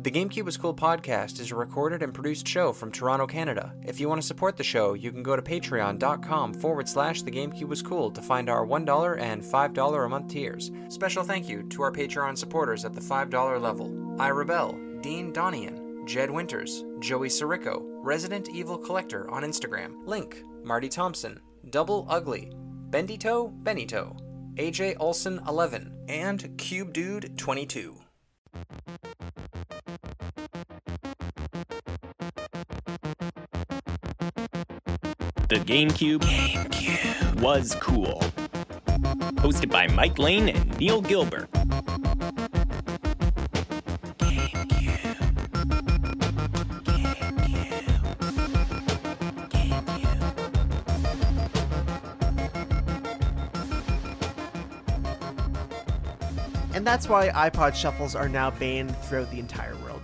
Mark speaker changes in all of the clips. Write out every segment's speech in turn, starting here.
Speaker 1: The GameCube is Cool podcast is a recorded and produced show from Toronto, Canada. If you want to support the show, you can go to patreon.com forward slash The GameCube was Cool to find our $1 and $5 a month tiers. Special thank you to our Patreon supporters at the $5 level I Rebel, Dean Donian, Jed Winters, Joey Sirico, Resident Evil Collector on Instagram, Link, Marty Thompson, Double Ugly, Bendito Benito, AJ Olson 11, and Cube Dude 22.
Speaker 2: The GameCube, GameCube was cool. Hosted by Mike Lane and Neil Gilbert.
Speaker 3: And that's why iPod shuffles are now banned throughout the entire world,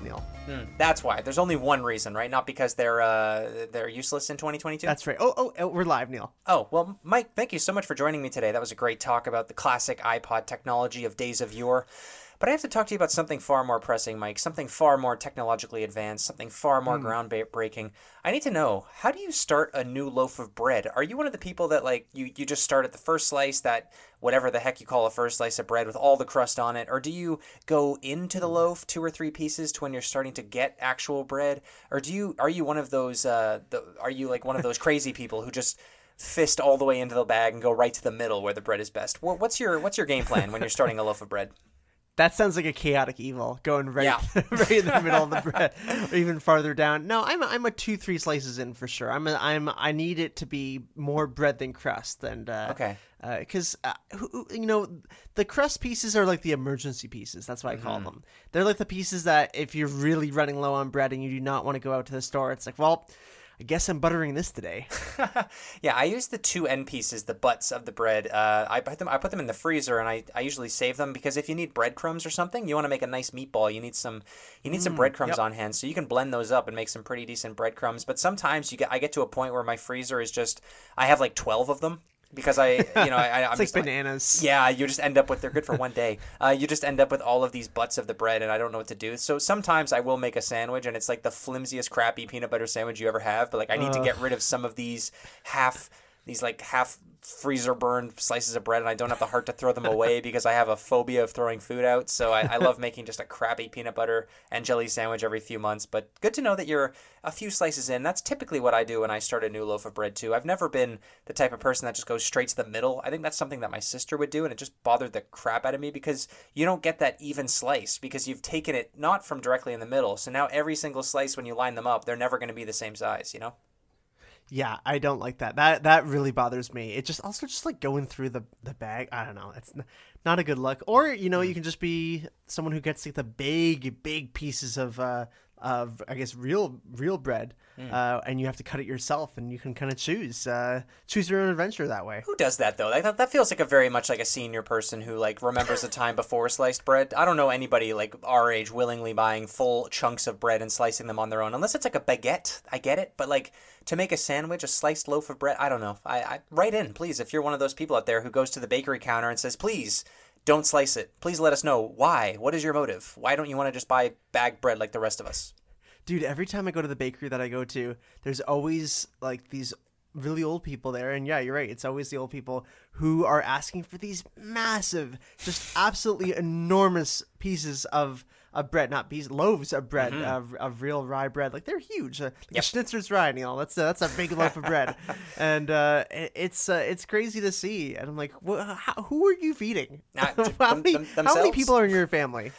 Speaker 1: Hmm, that's why. There's only one reason, right? Not because they're uh, they're useless in 2022.
Speaker 3: That's right. Oh, oh, oh, we're live, Neil.
Speaker 1: Oh, well, Mike, thank you so much for joining me today. That was a great talk about the classic iPod technology of days of yore. But I have to talk to you about something far more pressing, Mike, something far more technologically advanced, something far more groundbreaking. I need to know, how do you start a new loaf of bread? Are you one of the people that like you you just start at the first slice that whatever the heck you call a first slice of bread with all the crust on it, or do you go into the loaf two or three pieces to when you're starting to get actual bread, or do you are you one of those uh the, are you like one of those crazy people who just fist all the way into the bag and go right to the middle where the bread is best? Wha- What's your what's your game plan when you're starting a loaf of bread?
Speaker 3: That sounds like a chaotic evil going right,
Speaker 1: Yeah.
Speaker 3: right in the middle of the bread, or even farther down. No, I'm a, I'm a two three slices in for sure. I'm a, I'm I need it to be more bread than crust, and uh,
Speaker 1: Okay.
Speaker 3: because uh, who- you know the crust pieces are like the emergency pieces. That's what I
Speaker 1: Mm-hmm.
Speaker 3: call them. They're like the pieces that if you're really running low on bread and you do not want to go out to the store, it's like, well, I guess I'm buttering this today.
Speaker 1: yeah, I use the two end pieces, the butts of the bread. Uh, I put them. I put them in the freezer, and I, I usually save them because if you need breadcrumbs or something, you want to make a nice meatball. You need some you need some breadcrumbs on hand, so you can blend those up and make some pretty decent breadcrumbs. But sometimes you get I get to a point where my freezer is just I have like twelve of them because I you know I, I'm
Speaker 3: It's like
Speaker 1: just
Speaker 3: bananas.
Speaker 1: yeah, you just end up with they're good for one day. Uh, you just end up with all of these butts of the bread, and I don't know what to do. So sometimes I will make a sandwich, and it's like the flimsiest, crappy peanut butter sandwich you ever have. But like I need to get rid of some of these half, these like half freezer burned slices of bread, and I don't have the heart to throw them away because I have a phobia of throwing food out. So I, I love making just a crappy peanut butter and jelly sandwich every few months. But good to know that you're a few slices in. That's typically what I do when I start a new loaf of bread too. I've never been the type of person that just goes straight to the middle. I think that's something that my sister would do, and it just bothered the crap out of me because you don't get that even slice because you've taken it not from directly in the middle. So now every single slice, when you line them up, they're never going to be the same size. You know?
Speaker 3: Yeah, I don't like that. That that really bothers me. It just also just like going through the the bag. I don't know. It's n- not a good look. Or you know, you can just be someone who gets like the big big pieces of uh of I guess real real bread, uh, and you have to cut it yourself, and you can kind of choose uh choose your own adventure that way.
Speaker 1: Who does that though? Like, that, that feels like a very much like a senior person who like remembers a time before sliced bread. I don't know anybody like our age willingly buying full chunks of bread and slicing them on their own, unless it's like a baguette. I get it, but like to make a sandwich, a sliced loaf of bread, I don't know. I, I write in, please, if you're one of those people out there who goes to the bakery counter and says, please. Don't slice it. Please let us know why. What is your motive? Why don't you want to just buy bag bread like the rest of us?
Speaker 3: Dude, every time I go to the bakery that I go to, there's always like these really old people there. And yeah, you're right. It's always the old people who are asking for these massive, just absolutely enormous pieces of, of bread, not pieces, loaves of bread, of, of real rye bread. Like they're huge. Uh, like a Schnitzer's rye, Neil. That's a, that's a big loaf of bread. And uh, it- it's uh, it's crazy to see. And I'm like, how, who are you feeding?
Speaker 1: Uh,
Speaker 3: how,
Speaker 1: them-
Speaker 3: many,
Speaker 1: them-
Speaker 3: how many people are in your family?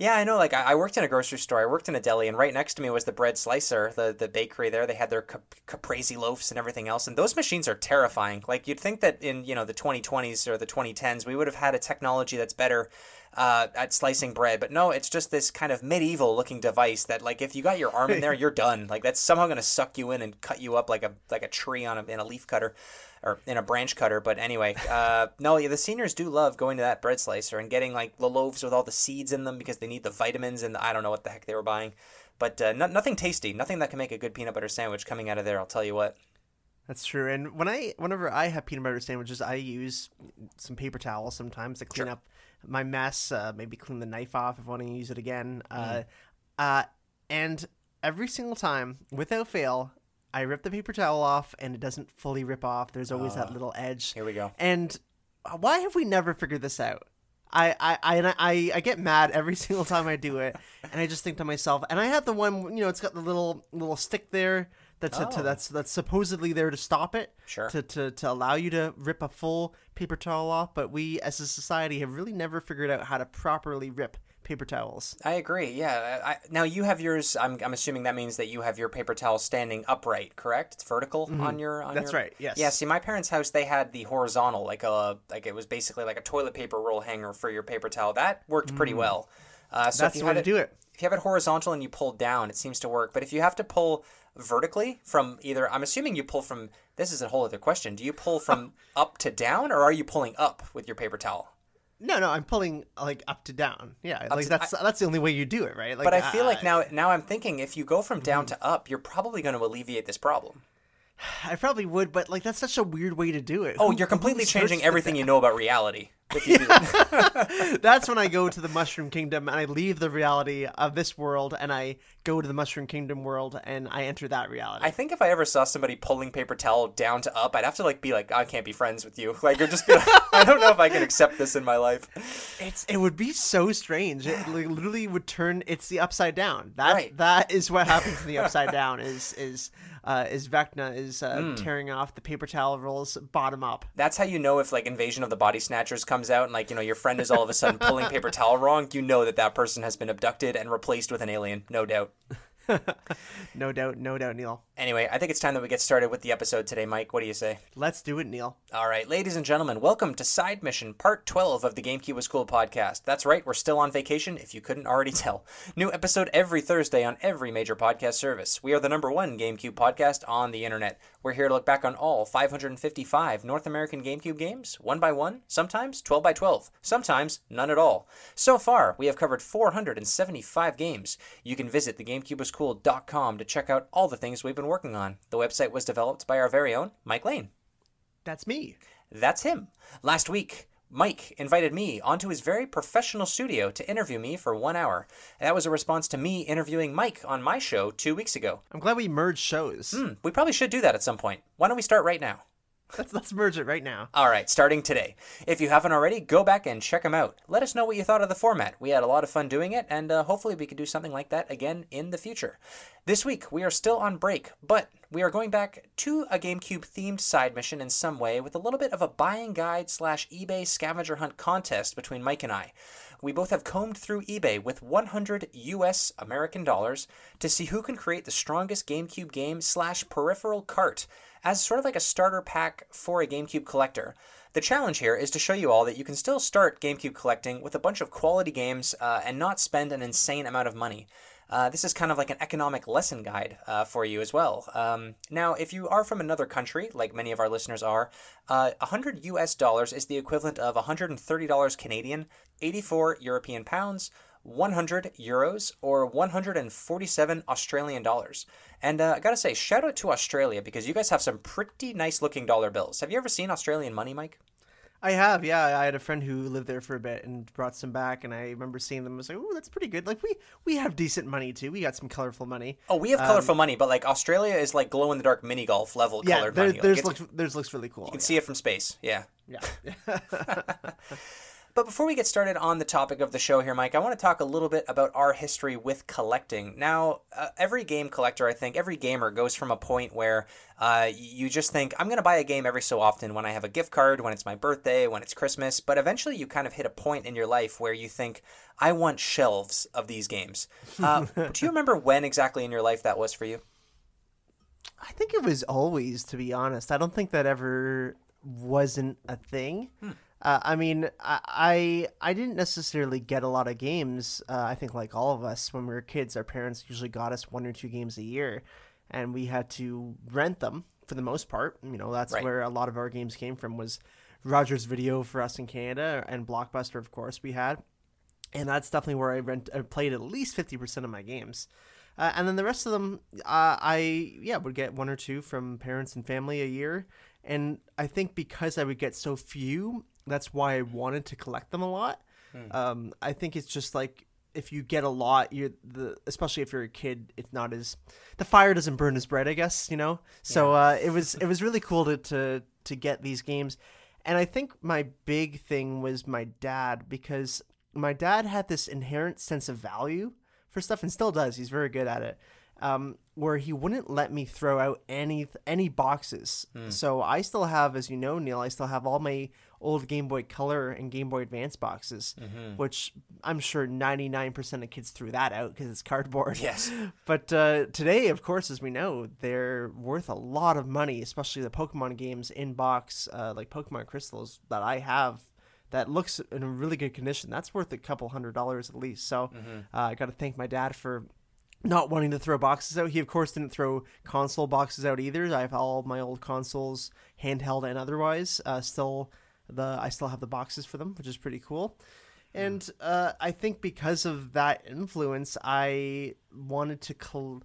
Speaker 1: Yeah, I know. Like, I I worked in a grocery store. I worked in a deli, and right next to me was the bread slicer, the the bakery there. They had their cap- caprese loaves and everything else, and those machines are terrifying. Like, you'd think that in you know the 2020s or the 2010s, we would have had a technology that's better uh, at slicing bread, but no, it's just this kind of medieval looking device that, like, if you got your arm in there, you're done. Like, that's somehow going to suck you in and cut you up like a like a tree on a in a leaf cutter. Or in a branch cutter, but anyway, uh, no, yeah, the seniors do love going to that bread slicer and getting like the loaves with all the seeds in them because they need the vitamins and the, I don't know what the heck they were buying, but uh, no, nothing tasty, nothing that can make a good peanut butter sandwich coming out of there. I'll tell you what.
Speaker 3: That's true. And when I, whenever I have peanut butter sandwiches, I use some paper towels sometimes to clean
Speaker 1: Sure.
Speaker 3: up my mess. Uh, maybe clean the knife off if I want to use it again. Uh, Uh, and every single time, without fail, I rip the paper towel off and it doesn't fully rip off. There's always that little edge.
Speaker 1: Here we go.
Speaker 3: And uh, why have we never figured this out? I, I, I, and I, I get mad every single time I do it, and I just think to myself, and I have the one, you know, it's got the little little stick there that's
Speaker 1: Oh.
Speaker 3: to, that's that's supposedly there to stop it,
Speaker 1: Sure.
Speaker 3: to, to to allow you to rip a full paper towel off. But we, as a society, have really never figured out how to properly rip paper towels.
Speaker 1: I agree. Yeah. I, now you have yours. I'm, I'm assuming that means that you have your paper towel standing upright, correct? It's vertical on your. On
Speaker 3: Mm-hmm. That's
Speaker 1: your-
Speaker 3: right, yes.
Speaker 1: Yeah. See, my parents' house they had the horizontal, like a like it was basically like a toilet paper roll hanger for your paper towel. That worked pretty well. Uh, so
Speaker 3: Mm. That's
Speaker 1: if
Speaker 3: the
Speaker 1: you
Speaker 3: way
Speaker 1: had
Speaker 3: to do it.
Speaker 1: If you have it horizontal and you pull down, it seems to work. But if you have to pull vertically from either, I'm assuming you pull from. This is a whole other question. Do you pull from up to down, or are you pulling up with your paper towel?
Speaker 3: No, no, I'm pulling like up to down. Yeah, like
Speaker 1: to-
Speaker 3: that's that's the only way you do it, right? Like,
Speaker 1: But I feel like now, now I'm thinking if you go from
Speaker 3: Mm-hmm.
Speaker 1: down to up, you're probably going to alleviate this problem.
Speaker 3: I probably would, but like that's such a weird way to do it.
Speaker 1: Oh,
Speaker 3: Who-
Speaker 1: you're completely changing everything you know about reality. If you do that.
Speaker 3: That's when I go to the Mushroom Kingdom and I leave the reality of this world and I go to the Mushroom Kingdom world and I enter that reality.
Speaker 1: I think if I ever saw somebody pulling paper towel down to up, I'd have to like be like, I can't be friends with you. Like, you're just be like, I don't know if I can accept this in my life.
Speaker 3: it's it would be so strange. It like, literally would turn. It's the upside down. That
Speaker 1: Right.
Speaker 3: that is what happens in the upside down. Is is uh, is Vecna is uh,
Speaker 1: Hmm.
Speaker 3: tearing off the paper towel rolls bottom up.
Speaker 1: That's how you know if like Invasion of the Body Snatchers comes out and like you know your friend is all of a sudden pulling paper towel wrong. You know that that person has been abducted and replaced with an alien, no doubt.
Speaker 3: No doubt, no doubt, Neil.
Speaker 1: Anyway, I think it's time that we get started with the episode today, Mike. What do you say?
Speaker 3: Let's do it, Neil.
Speaker 1: All right, ladies and gentlemen, welcome to Side Mission, Part 12 of the GameCube was Cool podcast. That's right, we're still on vacation, if you couldn't already tell. New episode every Thursday on every major podcast service. We are the number one GameCube podcast on the internet. We're here to look back on all 555 North American GameCube games, one by one, sometimes 12 by 12, sometimes none at all. So far, we have covered 475 games. You can visit thegamecubewascool.com to check out all the things we've been working on. The website was developed by our very own Mike Lane.
Speaker 3: That's me.
Speaker 1: That's him. Last week, Mike invited me onto his very professional studio to interview me for one hour. That was a response to me interviewing Mike on my show two weeks ago.
Speaker 3: I'm glad we merged shows.
Speaker 1: Hmm, we probably should do that at some point. Why don't we start right now?
Speaker 3: Let's let's merge it right now.
Speaker 1: All right, starting today. If you haven't already, go back and check them out. Let us know what you thought of the format. We had a lot of fun doing it, and uh, hopefully we can do something like that again in the future. This week, we are still on break, but we are going back to a GameCube themed side mission in some way with a little bit of a buying guide slash eBay scavenger hunt contest between Mike and I. We both have combed through eBay with 100 US American dollars to see who can create the strongest GameCube game slash peripheral cart as sort of like a starter pack for a GameCube collector. The challenge here is to show you all that you can still start GameCube collecting with a bunch of quality games uh, and not spend an insane amount of money. Uh, this is kind of like an economic lesson guide uh, for you as well. Um, now, if you are from another country, like many of our listeners are, uh, 100 US dollars is the equivalent of 130 dollars Canadian, 84 European pounds, 100 euros, or 147 Australian dollars. And uh, I gotta say, shout out to Australia because you guys have some pretty nice looking dollar bills. Have you ever seen Australian money, Mike?
Speaker 3: I have, yeah. I had a friend who lived there for a bit and brought some back, and I remember seeing them. I was like, "Oh, that's pretty good." Like we we have decent money too. We got some colorful money.
Speaker 1: Oh, we have colorful money, but like Australia is like glow in the dark mini golf level
Speaker 3: Yeah,
Speaker 1: colored
Speaker 3: there,
Speaker 1: money. Like,
Speaker 3: there's looks there's looks really cool.
Speaker 1: you can see it from space. Yeah.
Speaker 3: yeah.
Speaker 1: But before we get started on the topic of the show here, Mike, I want to talk a little bit about our history with collecting. Now, uh, every game collector, I think, every gamer goes from a point where uh, you just think, I'm going to buy a game every so often when I have a gift card, when it's my birthday, when it's Christmas. But eventually you kind of hit a point in your life where you think, I want shelves of these games. Uh, do you remember when exactly in your life that was for you?
Speaker 3: I think it was always, to be honest. I don't think that ever wasn't a thing. Uh, I mean, I, I I didn't necessarily get a lot of games. Uh, I think like all of us, when we were kids, our parents usually got us one or two games a year, and we had to rent them for the most part. You know, that's
Speaker 1: Right.
Speaker 3: where a lot of our games came from. Was Rogers Video for us in Canada and Blockbuster, of course, we had and that's definitely where I rent. I played at least fifty percent of my games, uh, and then the rest of them, uh, I yeah would get one or two from parents and family a year, and I think because I would get so few, that's why I wanted to collect them a lot. Um, I think it's just like if you get a lot, you're the especially if you're a kid, it's not as the fire doesn't burn as bright, I guess you know. So uh, it was it was really cool to to to get these games, and I think my big thing was my dad because my dad had this inherent sense of value for stuff and still does. He's very good at it. Um, where he wouldn't let me throw out any any boxes. So I still have, as you know, Neil, I still have all my old Game Boy Color and Game Boy Advance boxes, which I'm sure 99% of kids threw that out because it's cardboard.
Speaker 1: Yes.
Speaker 3: But uh, today, of course, as we know, they're worth a lot of money, especially the Pokemon games in box, uh, like Pokemon Crystals that I have. That looks in a really good condition. That's worth a couple hundred dollars at least. So uh, I got to thank my dad for not wanting to throw boxes out. He of course didn't throw console boxes out either. I have all my old consoles, handheld and otherwise. Uh, still, the I still have the boxes for them, which is pretty cool. And uh, I think because of that influence, I wanted to. Col-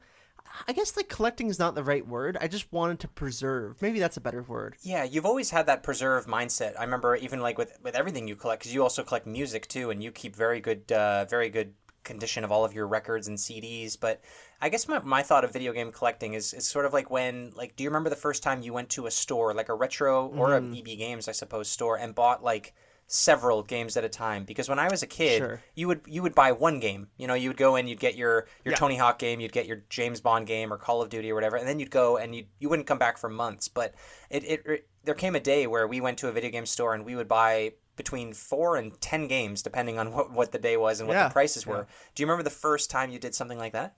Speaker 3: I guess like collecting is not the right word. I just wanted to preserve. Maybe that's a better word.
Speaker 1: Yeah, you've always had that preserve mindset. I remember even like with with everything you collect, because you also collect music too, and you keep very good, uh, very good condition of all of your records and CDs. But I guess my, my thought of video game collecting is, is sort of like when like do you remember the first time you went to a store like a retro or a mm. EB Games I suppose store and bought like several games at a time because when I was a kid
Speaker 3: Sure.
Speaker 1: you would you would buy one game you know you would go in you'd get your your
Speaker 3: Yeah.
Speaker 1: Tony Hawk game you'd get your James Bond game or Call of Duty or whatever and then you'd go and you you wouldn't come back for months but it, it, it there came a day where we went to a video game store and we would buy between four and ten games depending on what, what the day was and what
Speaker 3: Yeah,
Speaker 1: the prices were do you remember the first time you did something like that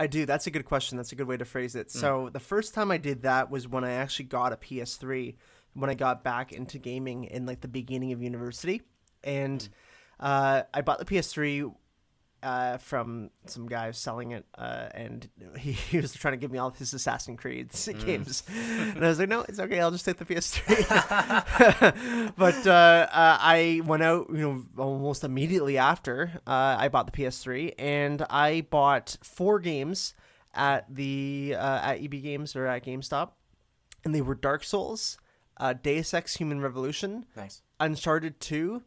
Speaker 3: I do. That's a good question. That's a good way to phrase it. So the first time I did that was when I actually got a PS3 when I got back into gaming in like the beginning of university, and uh, I bought the PS3 uh, from some guy who's selling it, uh, and he, he was trying to give me all his Assassin's Creed games, and I was like, no, it's okay. I'll just take the PS3. but uh, uh, I went out, you know, almost immediately after uh, I bought the PS3, and I bought four games at the uh, at EB Games or at GameStop, and they were Dark Souls, uh, Deus Ex: Human Revolution,
Speaker 1: nice
Speaker 3: Uncharted Two,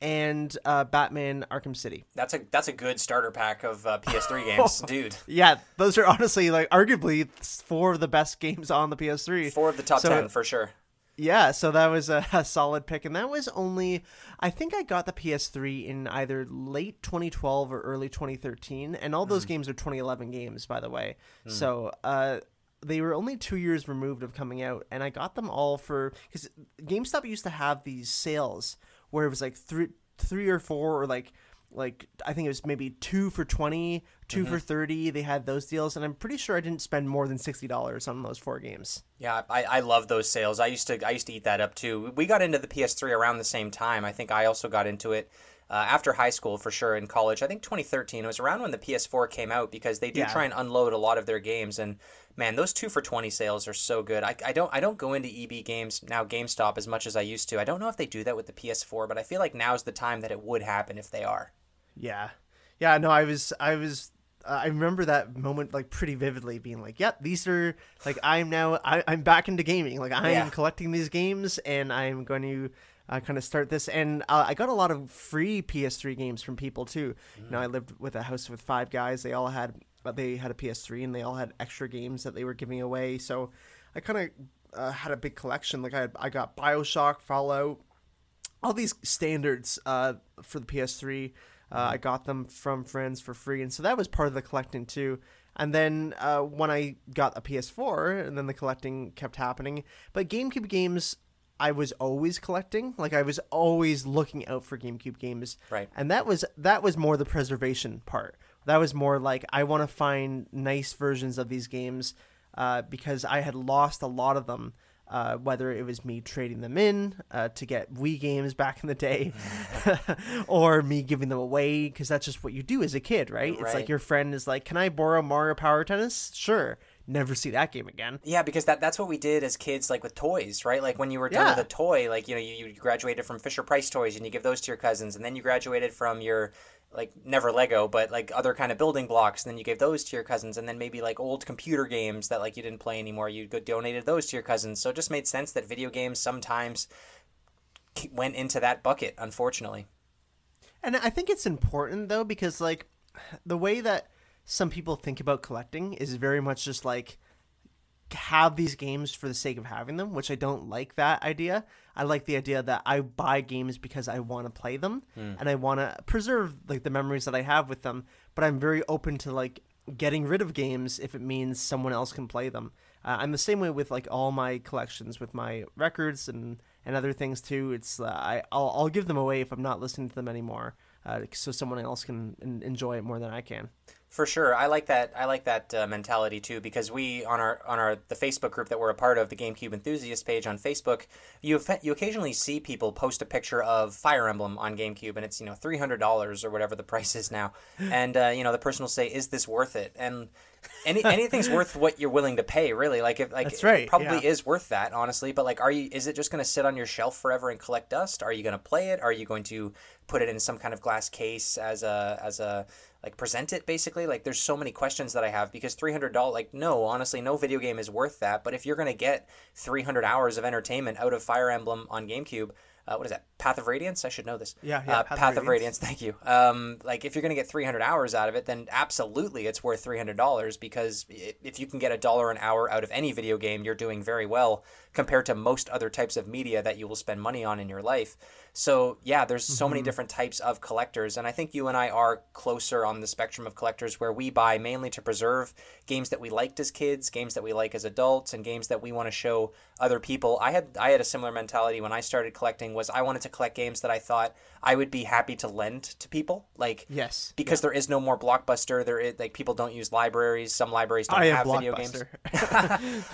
Speaker 3: and uh, Batman: Arkham City.
Speaker 1: that's a that's a good starter pack of uh, PS3 games dude
Speaker 3: Yeah, those are honestly like arguably four of the best games on the PS3.
Speaker 1: four of the top
Speaker 3: So-
Speaker 1: 10 for sure
Speaker 3: Yeah, so that was a, a solid pick, and that was only I think I got the PS3 in either late 2012 or early 2013, and all those games are 2011 games, by the way. So uh, they were only two years removed of coming out, and I got them all for because GameStop used to have these sales where it was like three, three or four, or like like I think it was maybe two for 20, 2 for mm-hmm. 30. They had those deals, and I'm pretty sure I didn't spend more than sixty dollars on those four games.
Speaker 1: Yeah, I, I love those sales. I used to I used to eat that up too. We got into the PS3 around the same time. I think I also got into it uh, after high school for sure. In college, I think 2013. It was around when the PS4 came out because they do
Speaker 3: Yeah.
Speaker 1: try and unload a lot of their games. And man, those two for 20 sales are so good. I, I don't I don't go into EB Games now GameStop as much as I used to. I don't know if they do that with the PS4, but I feel like now's the time that it would happen if they are.
Speaker 3: Yeah, yeah. No, I was, I was, I remember that moment like pretty vividly, being like, "Yep, these are like I'm now, I, I'm back into gaming. Like I'm
Speaker 1: Yeah.
Speaker 3: collecting these games, and I'm going to." Uh, kind of start this, and uh, I got a lot of free PS3 games from people too. You know, I lived with a house with five guys. They all had, uh, they had a PS3, and they all had extra games that they were giving away. So I kind of uh, had a big collection. Like I, had, I got Bioshock, Fallout, all these standards uh, for the PS3. Uh, I got them from friends for free, and so that was part of the collecting too. And then uh, when I got a PS4, and then the collecting kept happening. But GameCube games, I was always collecting. Like I was always looking out for GameCube games.
Speaker 1: Right.
Speaker 3: And that was that was more the preservation part. That was more like I want to find nice versions of these games uh, because I had lost a lot of them. Uh, whether it was me trading them in uh, to get Wii games back in the day, or me giving them away because that's just what you do as a kid, right? It's like your friend is like, "Can I borrow Mario Power Tennis?" Sure. Never see that game again.
Speaker 1: Yeah, because that that's what we did as kids, like with toys, right? Like when you were done
Speaker 3: Yeah.
Speaker 1: with a toy, like you know, you, you graduated from Fisher Price toys and you give those to your cousins, and then you graduated from your like never Lego, but like other kind of building blocks, and then you gave those to your cousins, and then maybe like old computer games that like you didn't play anymore, you donated those to your cousins. So it just made sense that video games sometimes went into that bucket, unfortunately.
Speaker 3: And I think it's important though because like the way that some people think about collecting is very much just like have these games for the sake of having them, which I don't like that idea. I like the idea that I buy games because I want to play them and I want to preserve like the memories that I have with them, but I'm very open to like getting rid of games if it means someone else can play them. Uh, I'm the same way with like all my collections with my records and and other things too. It's uh, I I'll, I'll give them away if I'm not listening to them anymore, uh, so someone else can enjoy it more than I can.
Speaker 1: For sure, I like that. I like that uh, mentality too because we on our on our the Facebook group that we're a part of, the GameCube enthusiast page on Facebook, you you occasionally see people post a picture of Fire Emblem on GameCube, and it's you know three hundred dollars or whatever the price is now, and uh, you know the person will say, "Is this worth it?" And any anything's worth what you're willing to pay, really. Like if like
Speaker 3: That's right,
Speaker 1: it probably
Speaker 3: yeah.
Speaker 1: is worth that, honestly. But like, are you? Is it just going to sit on your shelf forever and collect dust? Are you going to play it? Are you going to put it in some kind of glass case as a as a like present it basically? Like there's so many questions that i have because $300 like no honestly no video game is worth that. But if you're going to get 300 hours of entertainment out of fire emblem on gamecube uh, what is that path of radiance? I should know this.
Speaker 3: Yeah, yeah,
Speaker 1: uh,
Speaker 3: Path of
Speaker 1: path, of
Speaker 3: Radiance.
Speaker 1: radiance thank you. Um, like if you're going to get 300 hours out of it then absolutely it's worth $300 because if you can get a dollar an hour out of any video game you're doing very well compared to most other types of media that you will spend money on in your life. So yeah there's so many different types of collectors and i think you and i are closer on the spectrum of collectors where we buy mainly to preserve games that we liked as kids games that we like as adults and games that we want to show other people. I had i had a similar mentality when i started collecting was i wanted to collect games that i thought i would be happy to lend to people like
Speaker 3: Yes,
Speaker 1: because there is no more blockbuster there is like people don't use libraries some libraries don't
Speaker 3: I
Speaker 1: have video games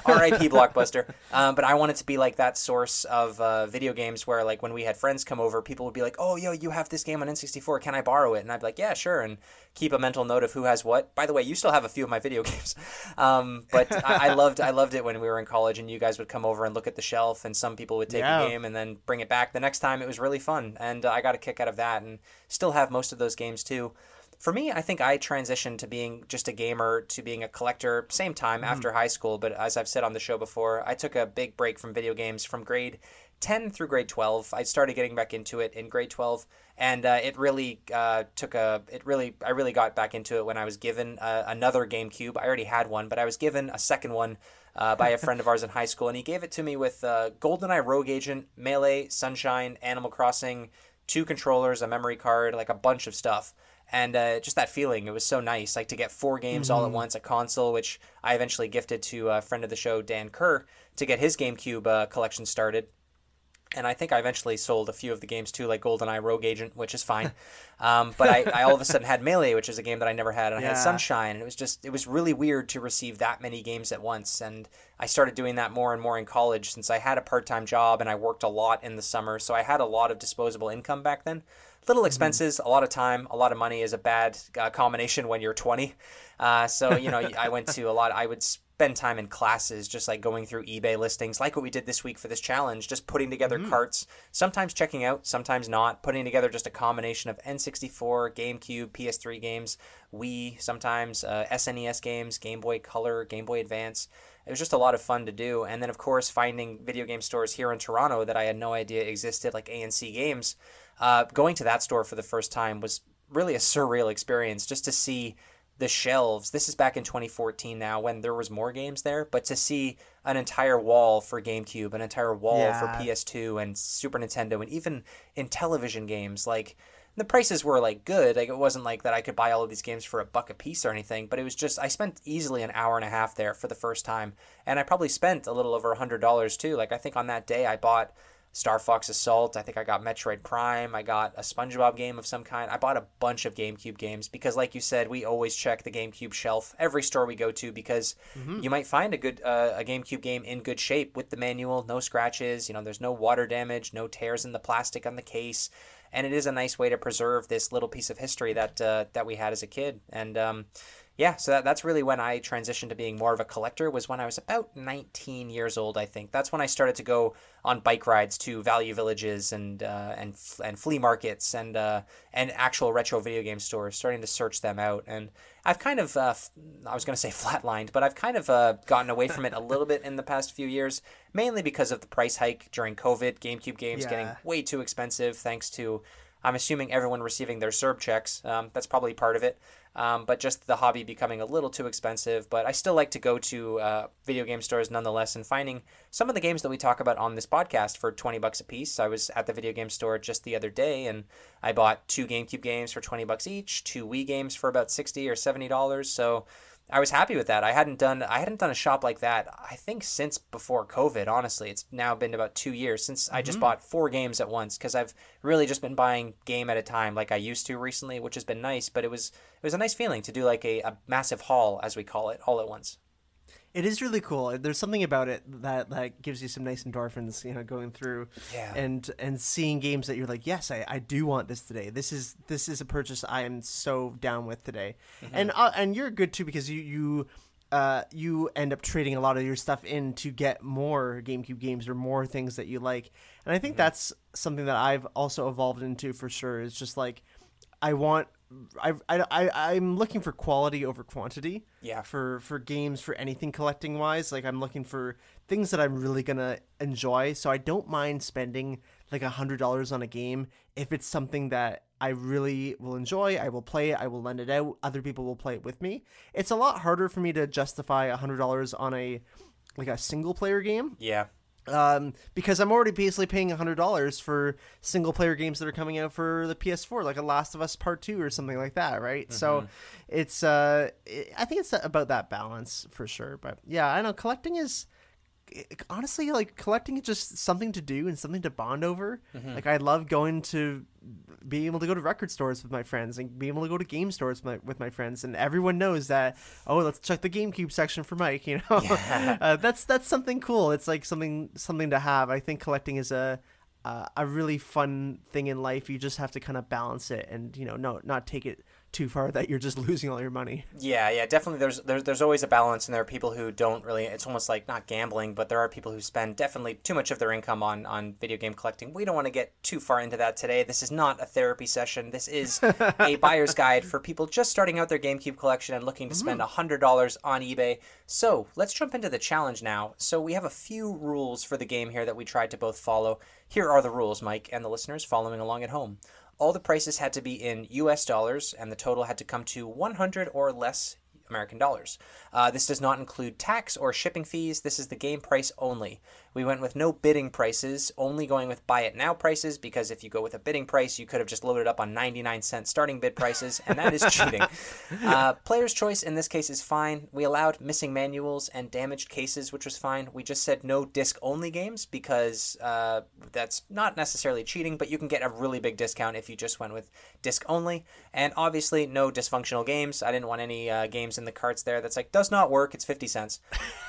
Speaker 1: R.I.P. Blockbuster. Um, but I wanted to be like that source of uh, video games where, like, when we had friends come over, people would be like, "Oh, yo, you have this game on N64. Can I borrow it?" And I'd be like, "Yeah, sure." And keep a mental note of who has what. By the way, you still have a few of my video games. Um, but I, I loved I loved it when we were in college, and you guys would come over and look at the shelf, and some people would take
Speaker 3: Yeah.
Speaker 1: a game and then bring it back the next time. It was really fun, and uh, I got a kick out of that, and still have most of those games too. For me, I think I transitioned to being just a gamer to being a collector same time after high school. But as I've said on the show before, I took a big break from video games from grade 10 through grade 12. I started getting back into it in grade 12, and uh, it really uh, took a. It really, I really got back into it when I was given uh, another GameCube. I already had one, but I was given a second one. Uh, by a friend of ours in high school, and he gave it to me with uh, GoldenEye Rogue Agent, Melee, Sunshine, Animal Crossing, two controllers, a memory card, like a bunch of stuff. And uh, just that feeling it was so nice like to get four games all at once a console which i eventually gifted to a friend of the show dan kerr to get his gamecube uh, collection started and I think I eventually sold a few of the games too, like GoldenEye Rogue Agent, which is fine. um, but I, I all of a sudden had Melee, which is a game that I never had, and I had Sunshine, and it was just it was really weird to receive that many games at once. And I started doing that more and more in college since I had a part time job and I worked a lot in the summer, so I had a lot of disposable income back then. Little expenses, a lot of time, a lot of money is a bad uh, combination when you're 20. Uh, so you know, I went to a lot. I would spend time in classes, just like going through eBay listings, like what we did this week for this challenge, just putting together carts, sometimes checking out, sometimes not, putting together just a combination of N64, GameCube, PS3 games, Wii, sometimes uh, SNES games, Game Boy Color, Game Boy Advance. It was just a lot of fun to do. And then, of course, finding video game stores here in Toronto that I had no idea existed, like A&C Games. Uh, going to that store for the first time was really a surreal experience just to see the shelves. This is back in 2014 now when there was more games there, but to see an entire wall for GameCube, an entire wall for PS2 and Super Nintendo, and even in television games, like the prices were like good. Like it wasn't like that I could buy all of these games for a buck a piece or anything, but it was just I spent easily an hour and a half there for the first time, and I probably spent a little over a hundred dollars too. Like I think on that day I bought Star Fox Assault. I think I got Metroid Prime. I got a SpongeBob game of some kind. I bought a bunch of GameCube games because, like you said, we always check the GameCube shelf every store we go to because you might find a good uh, a GameCube game in good shape with the manual, no scratches. You know, there's no water damage, no tears in the plastic on the case, and it is a nice way to preserve this little piece of history that uh, that we had as a kid. And um, yeah, so that, that's really when I transitioned to being more of a collector was when I was about 19 years old, I think. That's when I started to go on bike rides to value villages and uh, and and flea markets and uh, and actual retro video game stores, starting to search them out. And I've kind of uh, I was going to say flatlined, but I've kind of uh, gotten away from it a little bit in the past few years, mainly because of the price hike during COVID. GameCube games getting way too expensive thanks to I'm assuming everyone receiving their CERB checks. Um, that's probably part of it. Um, but just the hobby becoming a little too expensive. But I still like to go to uh, video game stores nonetheless and finding some of the games that we talk about on this podcast for 20 bucks a piece. I was at the video game store just the other day and I bought two GameCube games for 20 bucks each, two Wii games for about 60 or 70 dollars. So I was happy with that. I hadn't done I hadn't done a shop like that. I think since before COVID. Honestly, it's now been about two years since I just mm-hmm. bought four games at once because I've really just been buying game at a time like I used to recently, which has been nice. But it was it was a nice feeling to do like a, a massive haul as we call it all at once.
Speaker 3: It is really cool. There's something about it that that gives you some nice endorphins, you know, going through
Speaker 1: Yeah.
Speaker 3: and and seeing games that you're like, yes, I, I do want this today. This is this is a purchase I am so down with today. And uh, and you're good too because you you uh, you end up trading a lot of your stuff in to get more GameCube games or more things that you like. And I think that's something that I've also evolved into for sure. Is just like I want. I, I, I, I'm looking for quality over quantity.
Speaker 1: Yeah.
Speaker 3: for for games for anything collecting wise like i'm looking for things that i'm really gonna enjoy. So i don't mind spending like a hundred dollars on a game. If it's something that i really will enjoy i will play it. I will lend it out. Other people will play it with me. It's a lot harder for me to justify a hundred dollars on a like a single player game.
Speaker 1: Yeah.
Speaker 3: Um, because I'm already basically paying hundred dollars for single player games that are coming out for the PS4, like a Last of Us Part Two or something like that, right? So it's uh, it, I think it's about that balance for sure. But yeah, I know collecting is honestly like collecting is just something to do and something to bond over. Like I love going to being able to go to record stores with my friends and being able to go to game stores with my, with my friends and everyone knows that oh let's check the GameCube section for Mike you know? Uh, that's that's something cool. It's like something something to have. I think collecting is a uh, a really fun thing in life. You just have to kind of balance it and you know no not take it too far that you're just losing all your money
Speaker 1: Yeah, yeah, definitely. There's there's there's always a balance, and there are people who don't really. It's almost like not gambling, but there are people who spend definitely too much of their income on on video game collecting. We don't want to get too far into that today. This is not a therapy session. This is a buyer's guide for people just starting out their GameCube collection and looking to spend mm. a hundred dollars on eBay. So let's jump into the challenge now. So we have a few rules for the game here that we tried to both follow. Here are the rules, Mike, and the listeners following along at home. All the prices had to be in US dollars, and the total had to come to 100 or less American dollars. Uh, this does not include tax or shipping fees. This is the game price only. We went with no bidding prices, only going with buy it now prices because if you go with a bidding price, you could have just loaded up on 99 cent starting bid prices, and that is cheating. Uh, player's choice in this case is fine. We allowed missing manuals and damaged cases, which was fine. We just said no disc only games because uh, that's not necessarily cheating, but you can get a really big discount if you just went with disc only. And obviously, no dysfunctional games. I didn't want any uh, games in the carts there that's like does not work. It's 50 cents.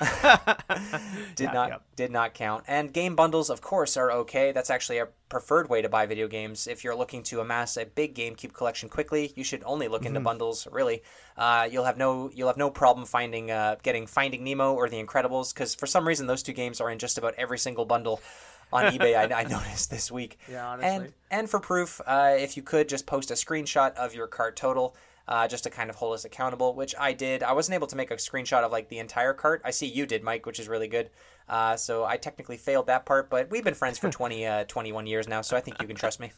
Speaker 1: did
Speaker 3: Yeah,
Speaker 1: not
Speaker 3: yep.
Speaker 1: did not count. And game bundles, of course, are okay. That's actually a preferred way to buy video games. If you're looking to amass a big GameCube collection quickly, you should only look
Speaker 3: Mm-hmm.
Speaker 1: into bundles. Really, uh, you'll have no you'll have no problem finding uh, getting Finding Nemo or The Incredibles because for some reason those two games are in just about every single bundle on eBay. I, I noticed this week.
Speaker 3: Yeah,
Speaker 1: And
Speaker 3: honestly.
Speaker 1: and for proof, uh, if you could just post a screenshot of your cart total. Uh, just to kind of hold us accountable, which I did. I wasn't able to make a screenshot of like the entire cart. I see you did, Mike, which is really good. Uh, so I technically failed that part, but we've been friends for 20, uh, 21 years now, so I think you can trust me.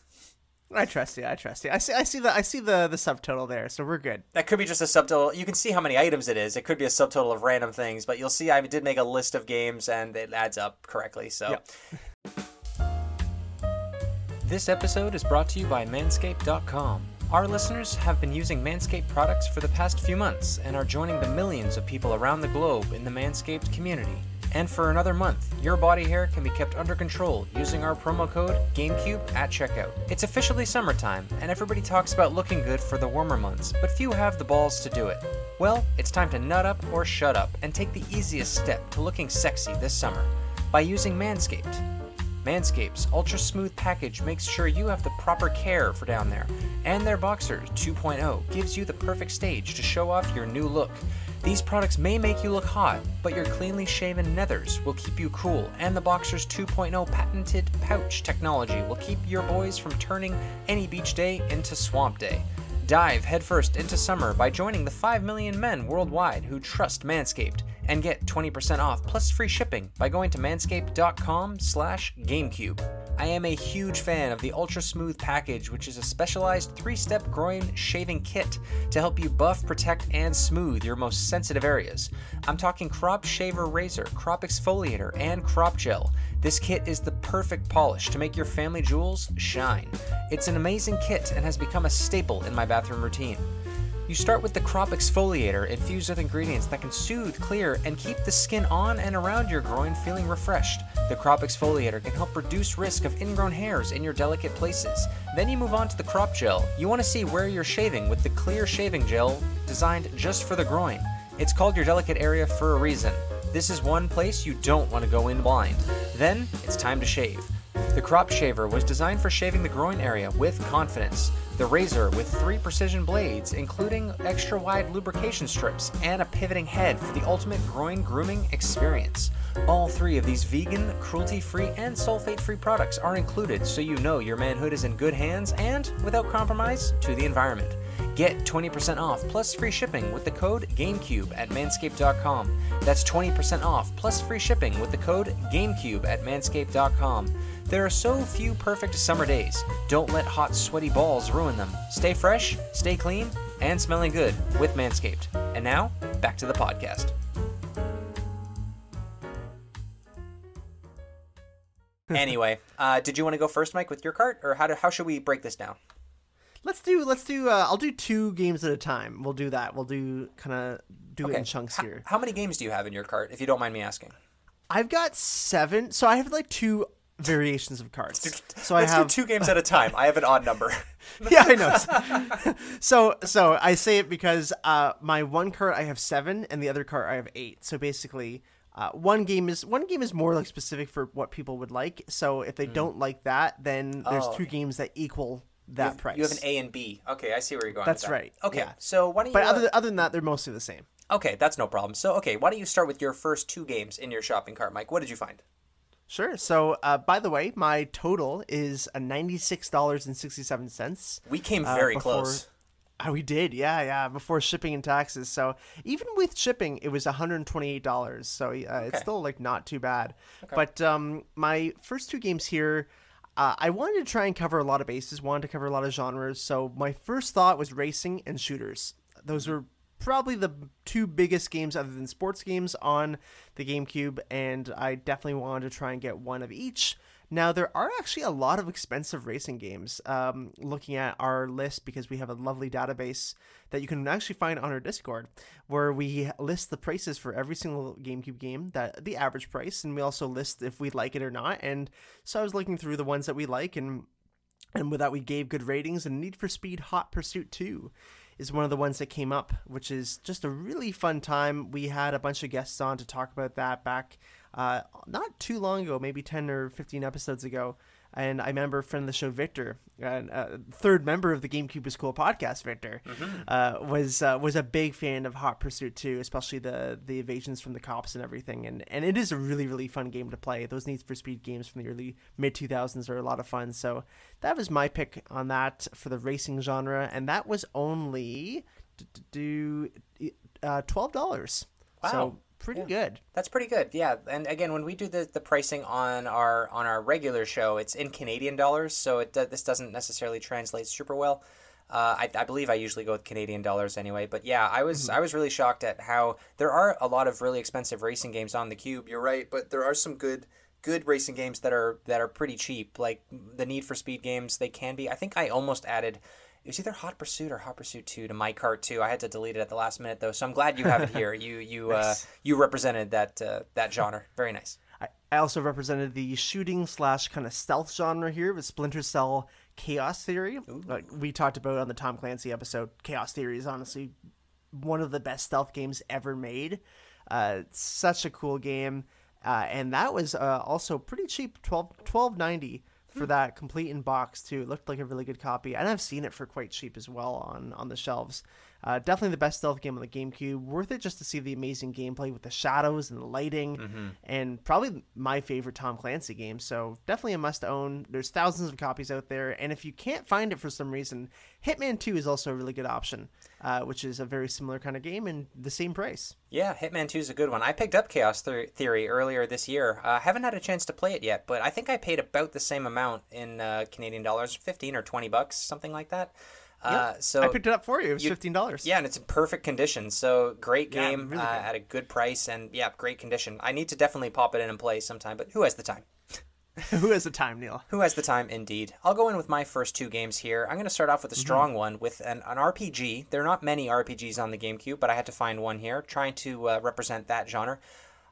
Speaker 3: I trust you I trust you I see I see the I see the the subtotal there so we're good
Speaker 1: That could be just a subtotal. You can see how many items it is. It could be a subtotal of random things, but you'll see I did make a list of games and it adds up correctly. So.
Speaker 3: Yep.
Speaker 1: This episode is brought to you by Manscaped.com. Our listeners have been using Manscaped products for the past few months and are joining the millions of people around the globe in the Manscaped community. And for another month, your body hair can be kept under control using our promo code GameCube at checkout. It's officially summertime, and everybody talks about looking good for the warmer months, but few have the balls to do it. Well, it's time to nut up or shut up and take the easiest step to looking sexy this summer by using Manscaped. Manscaped's ultra smooth package makes sure you have the proper care for down there, and their Boxer 2.0 gives you the perfect stage to show off your new look. These products may make you look hot, but your cleanly shaven nethers will keep you cool, and the Boxer's 2.0 patented pouch technology will keep your boys from turning any beach day into swamp day. Dive headfirst into summer by joining the 5 million men worldwide who trust Manscaped and get 20% off plus free shipping by going to manscaped.com slash GameCube. I am a huge fan of the Ultra Smooth package, which is a specialized three step groin shaving kit to help you buff, protect, and smooth your most sensitive areas. I'm talking crop shaver razor, crop exfoliator, and crop gel. This kit is the perfect polish to make your family jewels shine. It's an amazing kit and has become a staple in my bathroom routine. You start with the crop exfoliator infused with ingredients that can soothe, clear, and keep the skin on and around your groin feeling refreshed. The crop exfoliator can help reduce risk of ingrown hairs in your delicate places. Then you move on to the crop gel. You want to see where you're shaving with the clear shaving gel designed just for the groin. It's called your delicate area for a reason. This is one place you don't want to go in blind. Then it's time to shave. The crop shaver was designed for shaving the groin area with confidence. The razor with three precision blades, including extra wide lubrication strips and a pivoting head for the ultimate groin grooming experience. All three of these vegan, cruelty free, and sulfate free products are included so you know your manhood is in good hands and without compromise to the environment. Get 20% off plus free shipping with the code GameCube at manscaped.com. That's 20% off plus free shipping with the code GameCube at manscaped.com. There are so few perfect summer days. Don't let hot, sweaty balls ruin them. Stay fresh, stay clean, and smelling good with Manscaped. And now, back to the podcast. anyway, uh, did you want to go first, Mike, with your cart, or how do, how should we break this down?
Speaker 3: Let's do let's do uh, I'll do two games at a time. We'll do that. We'll do kind of do it in chunks
Speaker 1: H-
Speaker 3: here.
Speaker 1: How many games do you have in your cart, if you don't mind me asking?
Speaker 3: I've got seven. So I have like two variations of cards. So
Speaker 1: Let's
Speaker 3: I have
Speaker 1: do two games at a time. I have an odd number.
Speaker 3: yeah, I know. so so I say it because uh, my one card I have seven, and the other card I have eight. So basically, uh, one game is one game is more like specific for what people would like. So if they don't like that, then there's.
Speaker 1: Oh,
Speaker 3: two
Speaker 1: okay.
Speaker 3: games that equal that price.
Speaker 1: You have an A and B. Okay, I see where you're going.
Speaker 3: That's
Speaker 1: with that.
Speaker 3: right,
Speaker 1: Okay,
Speaker 3: yeah.
Speaker 1: so why don't you?
Speaker 3: but
Speaker 1: uh,
Speaker 3: other than, other than that, they're mostly the same.
Speaker 1: okay, that's no problem. So okay, why don't you start with your first two games in your shopping cart, Mike? What did you find?
Speaker 3: Sure. So, uh, by the way, my total is a ninety-six dollars and sixty-seven cents.
Speaker 1: We came
Speaker 3: Uh,
Speaker 1: very
Speaker 3: before-
Speaker 1: close.
Speaker 3: Oh, we did, yeah, yeah. Before shipping and taxes, so even with shipping, it was one hundred twenty-eight dollars. So uh, it's still like not too bad. But um, my first two games here, uh, I wanted to try and cover a lot of bases. Wanted to cover a lot of genres. So my first thought was racing and shooters. Those were probably the two biggest games other than sports games on the GameCube, and I definitely wanted to try and get one of each. Now, there are actually a lot of expensive racing games. Um, looking at our list, because we have a lovely database that you can actually find on our Discord, where we list the prices for every single GameCube game, that the average price, and we also list if we like it or not. And so I was looking through the ones that we like, and and with that we gave good ratings. And Need for Speed Hot Pursuit 2 is one of the ones that came up, which is just a really fun time. We had a bunch of guests on to talk about that back uh, not too long ago, maybe 10 or 15 episodes ago. And I remember a friend of the show, Victor, and uh, third member of the GameCube is Cool podcast, Victor, uh, was uh, was a big fan of Hot Pursuit 2, especially the the evasions from the cops and everything. And and it is a really really fun game to play. Those Need for Speed games from the early mid 2000s are a lot of fun. So that was my pick on that for the racing genre, and that was only do uh, twelve dollars.
Speaker 1: Wow.
Speaker 3: So pretty good.
Speaker 1: That's pretty good, yeah. And again, when we do the, the pricing on our on our regular show, it's in Canadian dollars, so it this doesn't necessarily translate super well. Uh, I, I believe I usually go with Canadian dollars anyway, but yeah, I was I was really shocked at how there are a lot of really expensive racing games on the Cube. You're right, but there are some good good racing games that are that are pretty cheap. Like the Need for Speed games, they can be. I think I almost added. It was either Hot Pursuit or Hot Pursuit Two to my cart too. I had to delete it at the last minute though, so I'm glad you have it here. You you uh, you represented that uh, that genre. Very nice.
Speaker 3: I, I also represented the shooting slash kind of stealth genre here with Splinter Cell Chaos Theory. Like we talked about on the Tom Clancy episode, Chaos Theory is honestly one of the best stealth games ever made. Uh, such a cool game, uh, and that was uh, also pretty cheap 12 12.90 for hmm. that complete in box too. It looked like a really good copy, and I've seen it for quite cheap as well on on the shelves. Uh, definitely the best stealth game on the GameCube. Worth it just to see the amazing gameplay with the shadows and the lighting,
Speaker 1: Mm-hmm.
Speaker 3: and probably my favorite Tom Clancy game. So definitely a must own. There's thousands of copies out there, and if you can't find it for some reason, Hitman 2 is also a really good option, uh, which is a very similar kind of game and the same price.
Speaker 1: Yeah, Hitman 2 is a good one. I picked up Chaos Theory earlier this year. I uh, haven't had a chance to play it yet, but I think I paid about the same amount in uh, Canadian dollars, 15 or 20 bucks, something like that. Uh, so
Speaker 3: I picked it up for you. It was
Speaker 1: you-
Speaker 3: fifteen dollars.
Speaker 1: Yeah, and it's in perfect condition. So great
Speaker 3: Yeah,
Speaker 1: game
Speaker 3: really
Speaker 1: uh, at a good price, and yeah, great condition. I need to definitely pop it in and play sometime, but who has the time?
Speaker 3: Who has the time, Neil?
Speaker 1: Who has the time, indeed? I'll go in with my first two games here. I'm going to start off with a strong one with an, an RPG. There are not many RPGs on the GameCube, but I had to find one here, trying to uh, represent that genre.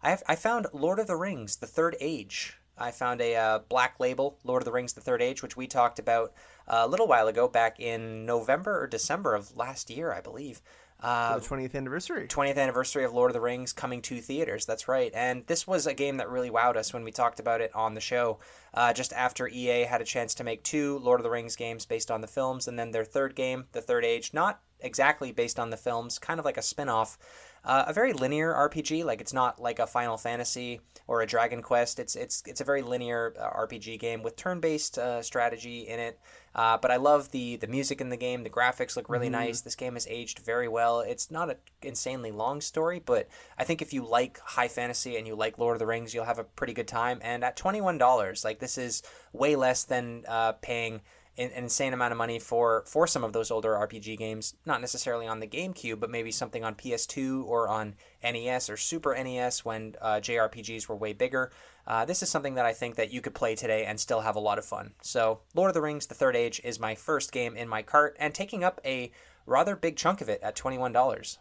Speaker 1: I, have, I found Lord of the Rings, The Third Age. I found a uh, black label, Lord of the Rings, The Third Age, which we talked about a little while ago, back in November or December of last year, I believe. Uh,
Speaker 3: the twentieth anniversary.
Speaker 1: 20th anniversary of Lord of the Rings coming to theaters. That's right. And this was a game that really wowed us when we talked about it on the show. Uh, just after EA had a chance to make two Lord of the Rings games based on the films, and then their third game, The Third Age, not exactly based on the films, kind of like a spin off. Uh, a very linear RPG, like it's not like a Final Fantasy or a Dragon Quest. It's it's it's a very linear uh, RPG game with turn-based uh, strategy in it. Uh, but I love the the music in the game. The graphics look really nice. This game has aged very well. It's not an insanely long story, but I think if you like high fantasy and you like Lord of the Rings, you'll have a pretty good time. And at twenty one dollars, like this is way less than uh, paying an an insane amount of money for for some of those older RPG games, not necessarily on the GameCube, but maybe something on PS2 or on NES or Super NES when uh, JRPGs were way bigger. Uh, this is something that I think that you could play today and still have a lot of fun. So, Lord of the Rings: The Third Age is my first game in my cart and taking up a rather big chunk of it at twenty one dollars.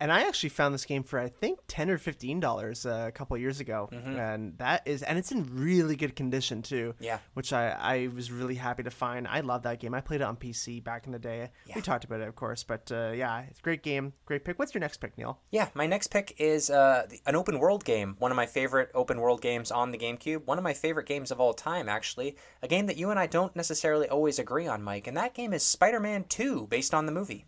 Speaker 3: And I actually found this game for I think ten or fifteen dollars uh, a couple years ago, and that is and it's in really good condition too.
Speaker 1: Yeah.
Speaker 3: which I I was really happy to find. I love that game. I played it on PC back in the day.
Speaker 1: Yeah.
Speaker 3: We talked about it, of course, but uh, yeah, it's a great game, great pick. What's your next pick, Neil?
Speaker 1: Yeah, my next pick is uh, an open world game. One of my favorite open world games on the GameCube. One of my favorite games of all time, actually. A game that you and I don't necessarily always agree on, Mike. And that game is Spider Man 2, based on the movie.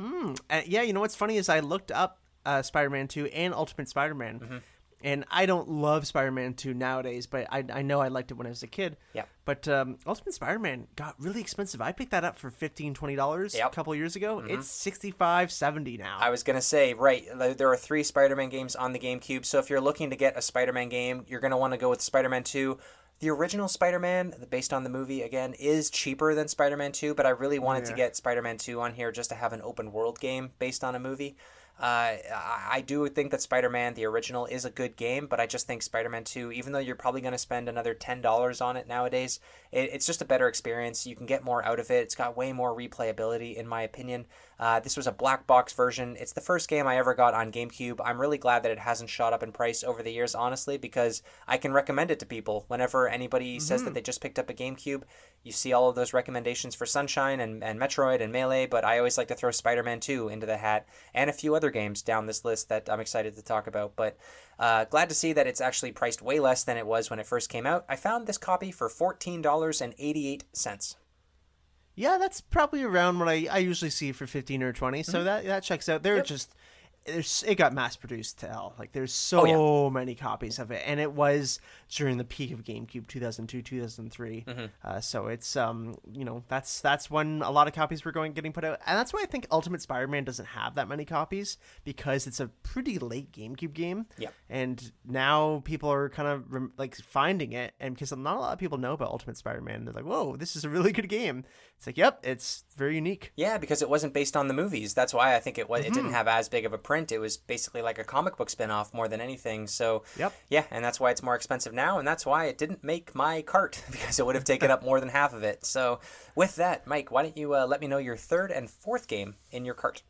Speaker 3: Uh, yeah, you know what's funny is I looked up uh, Spider-Man 2 and Ultimate Spider-Man,
Speaker 1: Mm-hmm.
Speaker 3: and I don't love Spider-Man 2 nowadays, but I, I know I liked it when I was a kid.
Speaker 1: Yeah.
Speaker 3: But um, Ultimate Spider-Man got really expensive. I picked that up for $15, $20
Speaker 1: Yep. Mm-hmm.
Speaker 3: a couple years ago. It's 65 70 now.
Speaker 1: I was going to say, right, there are three Spider Man games on the GameCube. So if you're looking to get a Spider Man game, you're going to want to go with Spider Man 2. The original Spider Man, based on the movie, again, is cheaper than Spider Man 2, but I really wanted to get Spider Man 2 on here just to have an open world game based on a movie. Uh, I I do think that Spider Man, the original, is a good game, but I just think Spider Man 2, even though you're probably going to spend another $10 on it nowadays, it, it's just a better experience. You can get more out of it. It's got way more replayability, in my opinion. Uh, this was a black box version. It's the first game I ever got on GameCube. I'm really glad that it hasn't shot up in price over the years, honestly, because I can recommend it to people. Whenever anybody says that they just picked up a GameCube, you see all of those recommendations for Sunshine and, and Metroid and Melee, but I always like to throw Spider Man 2 into the hat and a few other games down this list that I'm excited to talk about. But uh, glad to see that it's actually priced way less than it was when it first came out. I found this copy for $14.88.
Speaker 3: yeah, that's probably around what I, I usually see for 15 or 20. So
Speaker 1: Mm-hmm.
Speaker 3: that, that checks out. They're just. There's, it got mass produced to hell. Like there's so
Speaker 1: Oh, yeah.
Speaker 3: many copies of it, and it was during the peak of GameCube, 2002, 2003.
Speaker 1: Mm-hmm.
Speaker 3: Uh, so it's um, you know, that's that's when a lot of copies were going getting put out, and that's why I think Ultimate Spider-Man doesn't have that many copies because it's a pretty late GameCube game.
Speaker 1: Yeah.
Speaker 3: And now people are kind of rem- like finding it, and because not a lot of people know about Ultimate Spider-Man, they're like, "Whoa, this is a really good game." It's like, "Yep, it's very unique."
Speaker 1: Yeah, because it wasn't based on the movies. That's why I think it was. It
Speaker 3: Mm-hmm.
Speaker 1: didn't have as big of a print. It was basically like a comic book spin-off more than anything. So
Speaker 3: Yep.
Speaker 1: yeah, and that's why it's more expensive now, and that's why it didn't make my cart because it would have taken up more than half of it. So with that, Mike, why don't you uh, let me know your third and fourth game in your cart?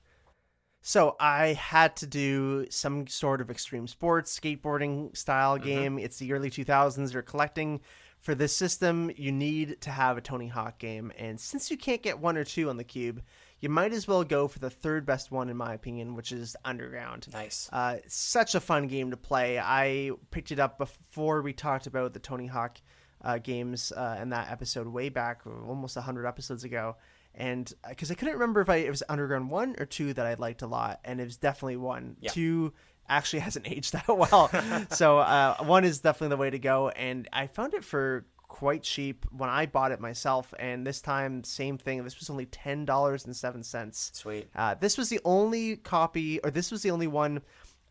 Speaker 3: So I had to do some sort of extreme sports skateboarding style game. It's the early 2000s. You're collecting for this system. You need to have a Tony Hawk game, and since you can't get one or two on the cube, you might as well go for the third best one in my opinion, which is Underground.
Speaker 1: Nice.
Speaker 3: Uh, such a fun game to play. I picked it up before we talked about the Tony Hawk uh, games uh, in that episode way back, almost 100 episodes ago. and because I couldn't remember if I it was Underground one or two that I liked a lot, and it was definitely one.
Speaker 1: Yeah.
Speaker 3: Two actually hasn't aged that well, so uh, one is definitely the way to go. And I found it for quite cheap when I bought it myself, and this time same thing. This was only ten dollars and seven cents.
Speaker 1: Sweet.
Speaker 3: Uh, this was the only copy, or this was the only one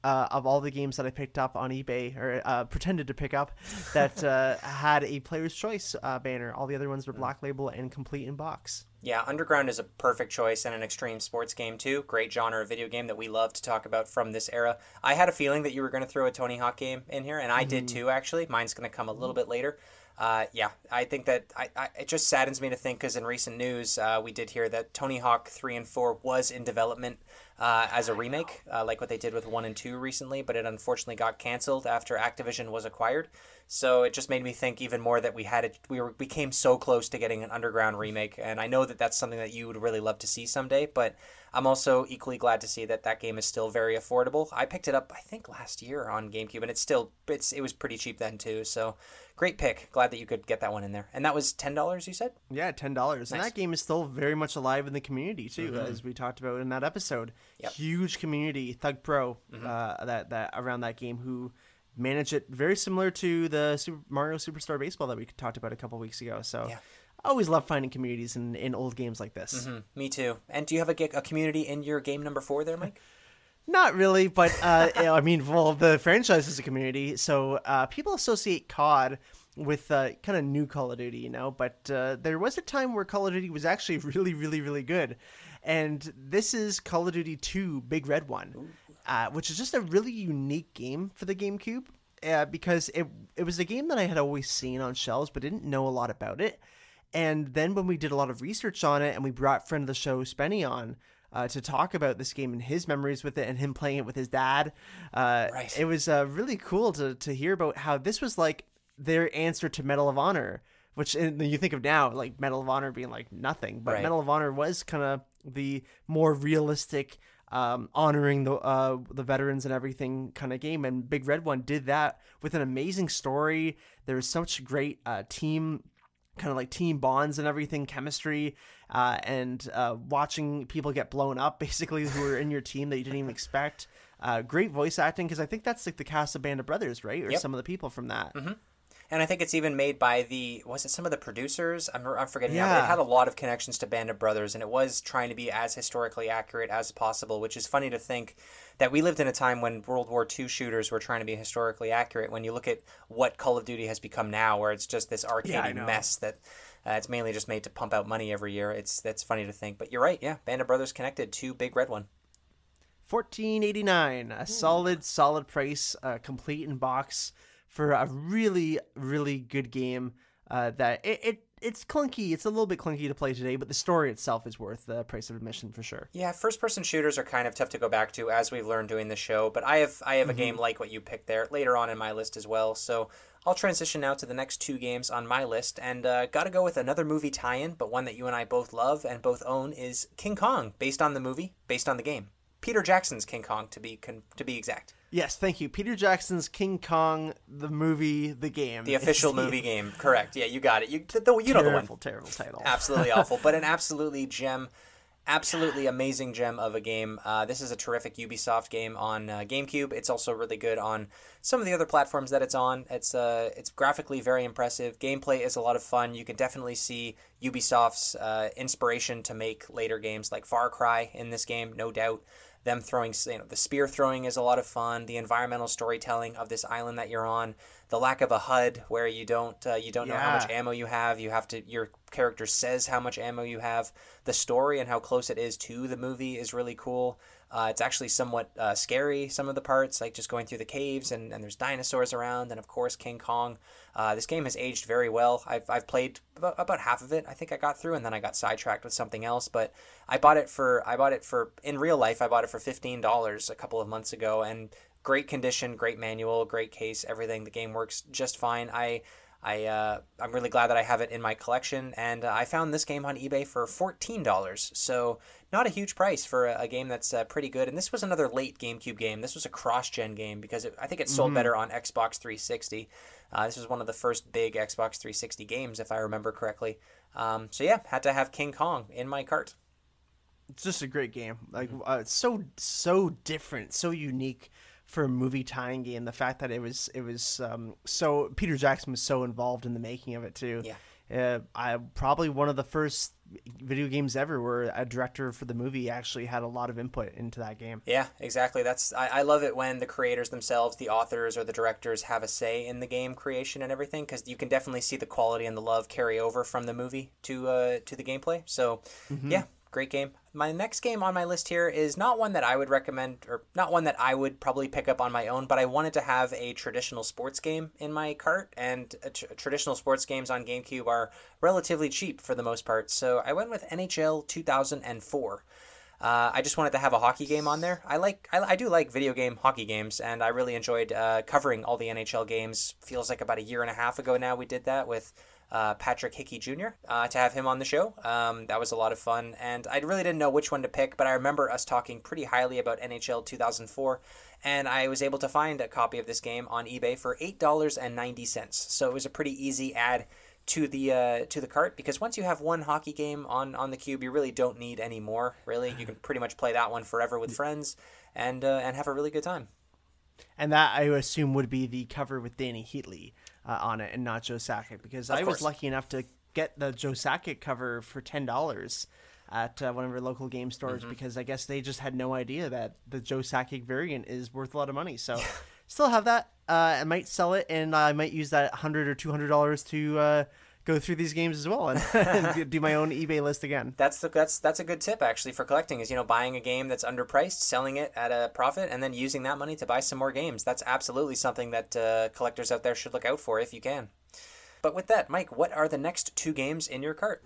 Speaker 3: uh, of all the games that I picked up on eBay or uh, pretended to pick up that uh, had a Player's Choice uh, banner. All the other ones were Black Label and complete in box.
Speaker 1: Yeah, Underground is a perfect choice and an extreme sports game too. Great genre of video game that we love to talk about from this era. I had a feeling that you were going to throw a Tony Hawk game in here, and I did too. Actually, mine's going to come a little bit later. Uh, yeah, I think that I, I, it just saddens me to think because in recent news uh, we did hear that Tony Hawk three and four was in development uh, as a remake, uh, like what they did with one and two recently, but it unfortunately got canceled after Activision was acquired. So it just made me think even more that we had it. We were we came so close to getting an Underground remake, and I know that that's something that you would really love to see someday. But I'm also equally glad to see that that game is still very affordable. I picked it up I think last year on GameCube, and it's still it's it was pretty cheap then too. So great pick. Glad that you could get that one in there. And that was ten dollars. You said.
Speaker 3: Yeah, ten dollars, and that game is still very much alive in the community too, as we talked about in that episode.
Speaker 1: Yep.
Speaker 3: Huge community, Thug Pro, uh, that that around that game who manage it very similar to the Super Mario Superstar Baseball that we talked about a couple weeks ago. So.
Speaker 1: Yeah.
Speaker 3: I always love finding communities in, in old games like this.
Speaker 1: Hmm, me too. And do you have a, a community in your game number four there, Mike?
Speaker 3: Not really, but uh, I mean, well, the franchise is a community, so uh, people associate COD with uh, kind of new Call of Duty, you know. But uh, there was a time where Call of Duty was actually really, really, really good, and this is Call of Duty Two: Big Red One, uh, which is just a really unique game for the GameCube. Uh, because it it was a game that I had always seen on shelves, but didn't know a lot about it. And then when we did a lot of research on it, and we brought friend of the show Spenny on uh, to talk about this game and his memories with it, and him playing it with his dad, uh,
Speaker 1: Right.
Speaker 3: it was uh, really cool to to hear about how this was like their answer to Medal of Honor. Which you think of now, like Medal of Honor being like nothing, but
Speaker 1: Right.
Speaker 3: Medal of Honor was kind of the more realistic, um, honoring the uh, the veterans and everything kind of game. And Big Red One did that with an amazing story. There was such great uh, team kind of like team bonds and everything, chemistry, uh, and uh, watching people get blown up, basically, who are in your team that you didn't even expect. Uh, great voice acting because I think that's like the cast of Band of Brothers, right? Or
Speaker 1: Yep.
Speaker 3: some of the people from that.
Speaker 1: And I think it's even made by the was it some of the producers? I'm, I'm forgetting now. But
Speaker 3: Yeah.
Speaker 1: it had a lot of connections to Band of Brothers, and it was trying to be as historically accurate as possible. Which is funny to think that we lived in a time when World War II shooters were trying to be historically accurate. When you look at what Call of Duty has become now, where it's just this
Speaker 3: I
Speaker 1: arcadey
Speaker 3: know.
Speaker 1: mess that. Uh, it's mainly just made to pump out money every year. It's that's funny to think, but you're right. Yeah, Band of Brothers connected to Big Red One.
Speaker 3: Fourteen eighty nine, a solid, solid price, uh, complete in box for a really, really good game. Uh, that it, it it's clunky. It's a little bit clunky to play today, but the story itself is worth the price of admission for sure.
Speaker 1: Yeah, first person shooters are kind of tough to go back to as we've learned doing the show, but I have I have a game like what you picked there later on in my list as well. So I'll transition now to the next two games on my list, and uh, got to go with another movie tie-in, but one that you and I both love and both own is King Kong, based on the movie, based on the game. Peter Jackson's King Kong, to be con- to be exact,
Speaker 3: Yes, thank you. Peter Jackson's King Kong, the movie, the game.
Speaker 1: the official movie game. Correct? Yeah, you got it. You the, the, you know the one.
Speaker 3: Terrible, terrible title.
Speaker 1: absolutely awful, but an absolutely gem, absolutely amazing gem of a game. Uh, this is a terrific Ubisoft game on uh, GameCube. It's also really good on some of the other platforms that it's on. It's uh, it's graphically very impressive. Gameplay is a lot of fun. You can definitely see Ubisoft's uh, inspiration to make later games like Far Cry in this game, no doubt. Them throwing, you know, the spear throwing is a lot of fun. The environmental storytelling of this island that you're on, the lack of a HUD where you don't uh, you don't know how much ammo you have. You have to your character says how much ammo you have. The story and how close it is to the movie is really cool. Uh, it's actually somewhat uh, scary some of the parts, like just going through the caves and, and there's dinosaurs around, and of course King Kong. Uh, this game has aged very well. I've, I've played about, about half of it. I think I got through, and then I got sidetracked with something else. But I bought it for I bought it for in real life. I bought it for fifteen dollars a couple of months ago, and great condition, great manual, great case, everything. The game works just fine. I I uh, I'm really glad that I have it in my collection, and uh, I found this game on eBay for fourteen dollars. So not a huge price for a, a game that's uh, pretty good. And this was another late GameCube game. This was a cross-gen game because it, I think it sold
Speaker 3: Mm-hmm.
Speaker 1: better on Xbox 360. Uh, this was one of the first big Xbox 360 games, if I remember correctly. Um, so yeah, had to have King Kong in my cart.
Speaker 3: It's just a great game. Like
Speaker 1: Mm-hmm.
Speaker 3: uh, it's so so different, so unique for a movie tying game. The fact that it was it was um, so Peter Jackson was so involved in the making of it too.
Speaker 1: Yeah.
Speaker 3: Uh, I probably one of the first video games ever where a director for the movie actually had a lot of input into that game.
Speaker 1: Yeah, exactly. That's I, I love it when the creators themselves, the authors or the directors, have a say in the game creation and everything because you can definitely see the quality and the love carry over from the movie to uh, to the gameplay. So, yeah, great game. My next game on my list here is not one that I would recommend, or not one that I would probably pick up on my own, but I wanted to have a traditional sports game in my cart, and tr- traditional sports games on GameCube are relatively cheap for the most part. So I went with NHL 2004. Uh, I just wanted to have a hockey game on there. I like, I, I do like video game hockey games, and I really enjoyed uh, covering all the NHL games. Feels like about a year and a half ago now we did that with uh, Patrick Hickey Jr. Uh, to have him on the show. Um, that was a lot of fun, and I really didn't know which one to pick, but I remember us talking pretty highly about NHL 2004, and I was able to find a copy of this game on eBay for eight dollars and ninety cents. So it was a pretty easy add to the uh, to the cart because once you have one hockey game on on the cube, you really don't need any more. Really, you can pretty much play that one forever with friends and uh, and have a really good time.
Speaker 3: And that I assume would be the cover with Dany Heatley uh, on it and not Joe Sakic because I
Speaker 1: course.
Speaker 3: was lucky enough to get the Joe Sakic cover for ten dollars at uh, one of our local game stores
Speaker 1: Mm-hmm.
Speaker 3: because I guess they just had no idea that the Joe Sakic variant is worth a lot of money. So still have that. Uh, I might sell it and I might use that hundred or two hundred dollars to uh, go through these games as well and, and do my own eBay list again.
Speaker 1: That's the that's that's a good tip actually for collecting is you know buying a game that's underpriced, selling it at a profit, and then using that money to buy some more games. That's absolutely something that uh, collectors out there should look out for if you can. But with that, Mike, what are the next two games in your cart?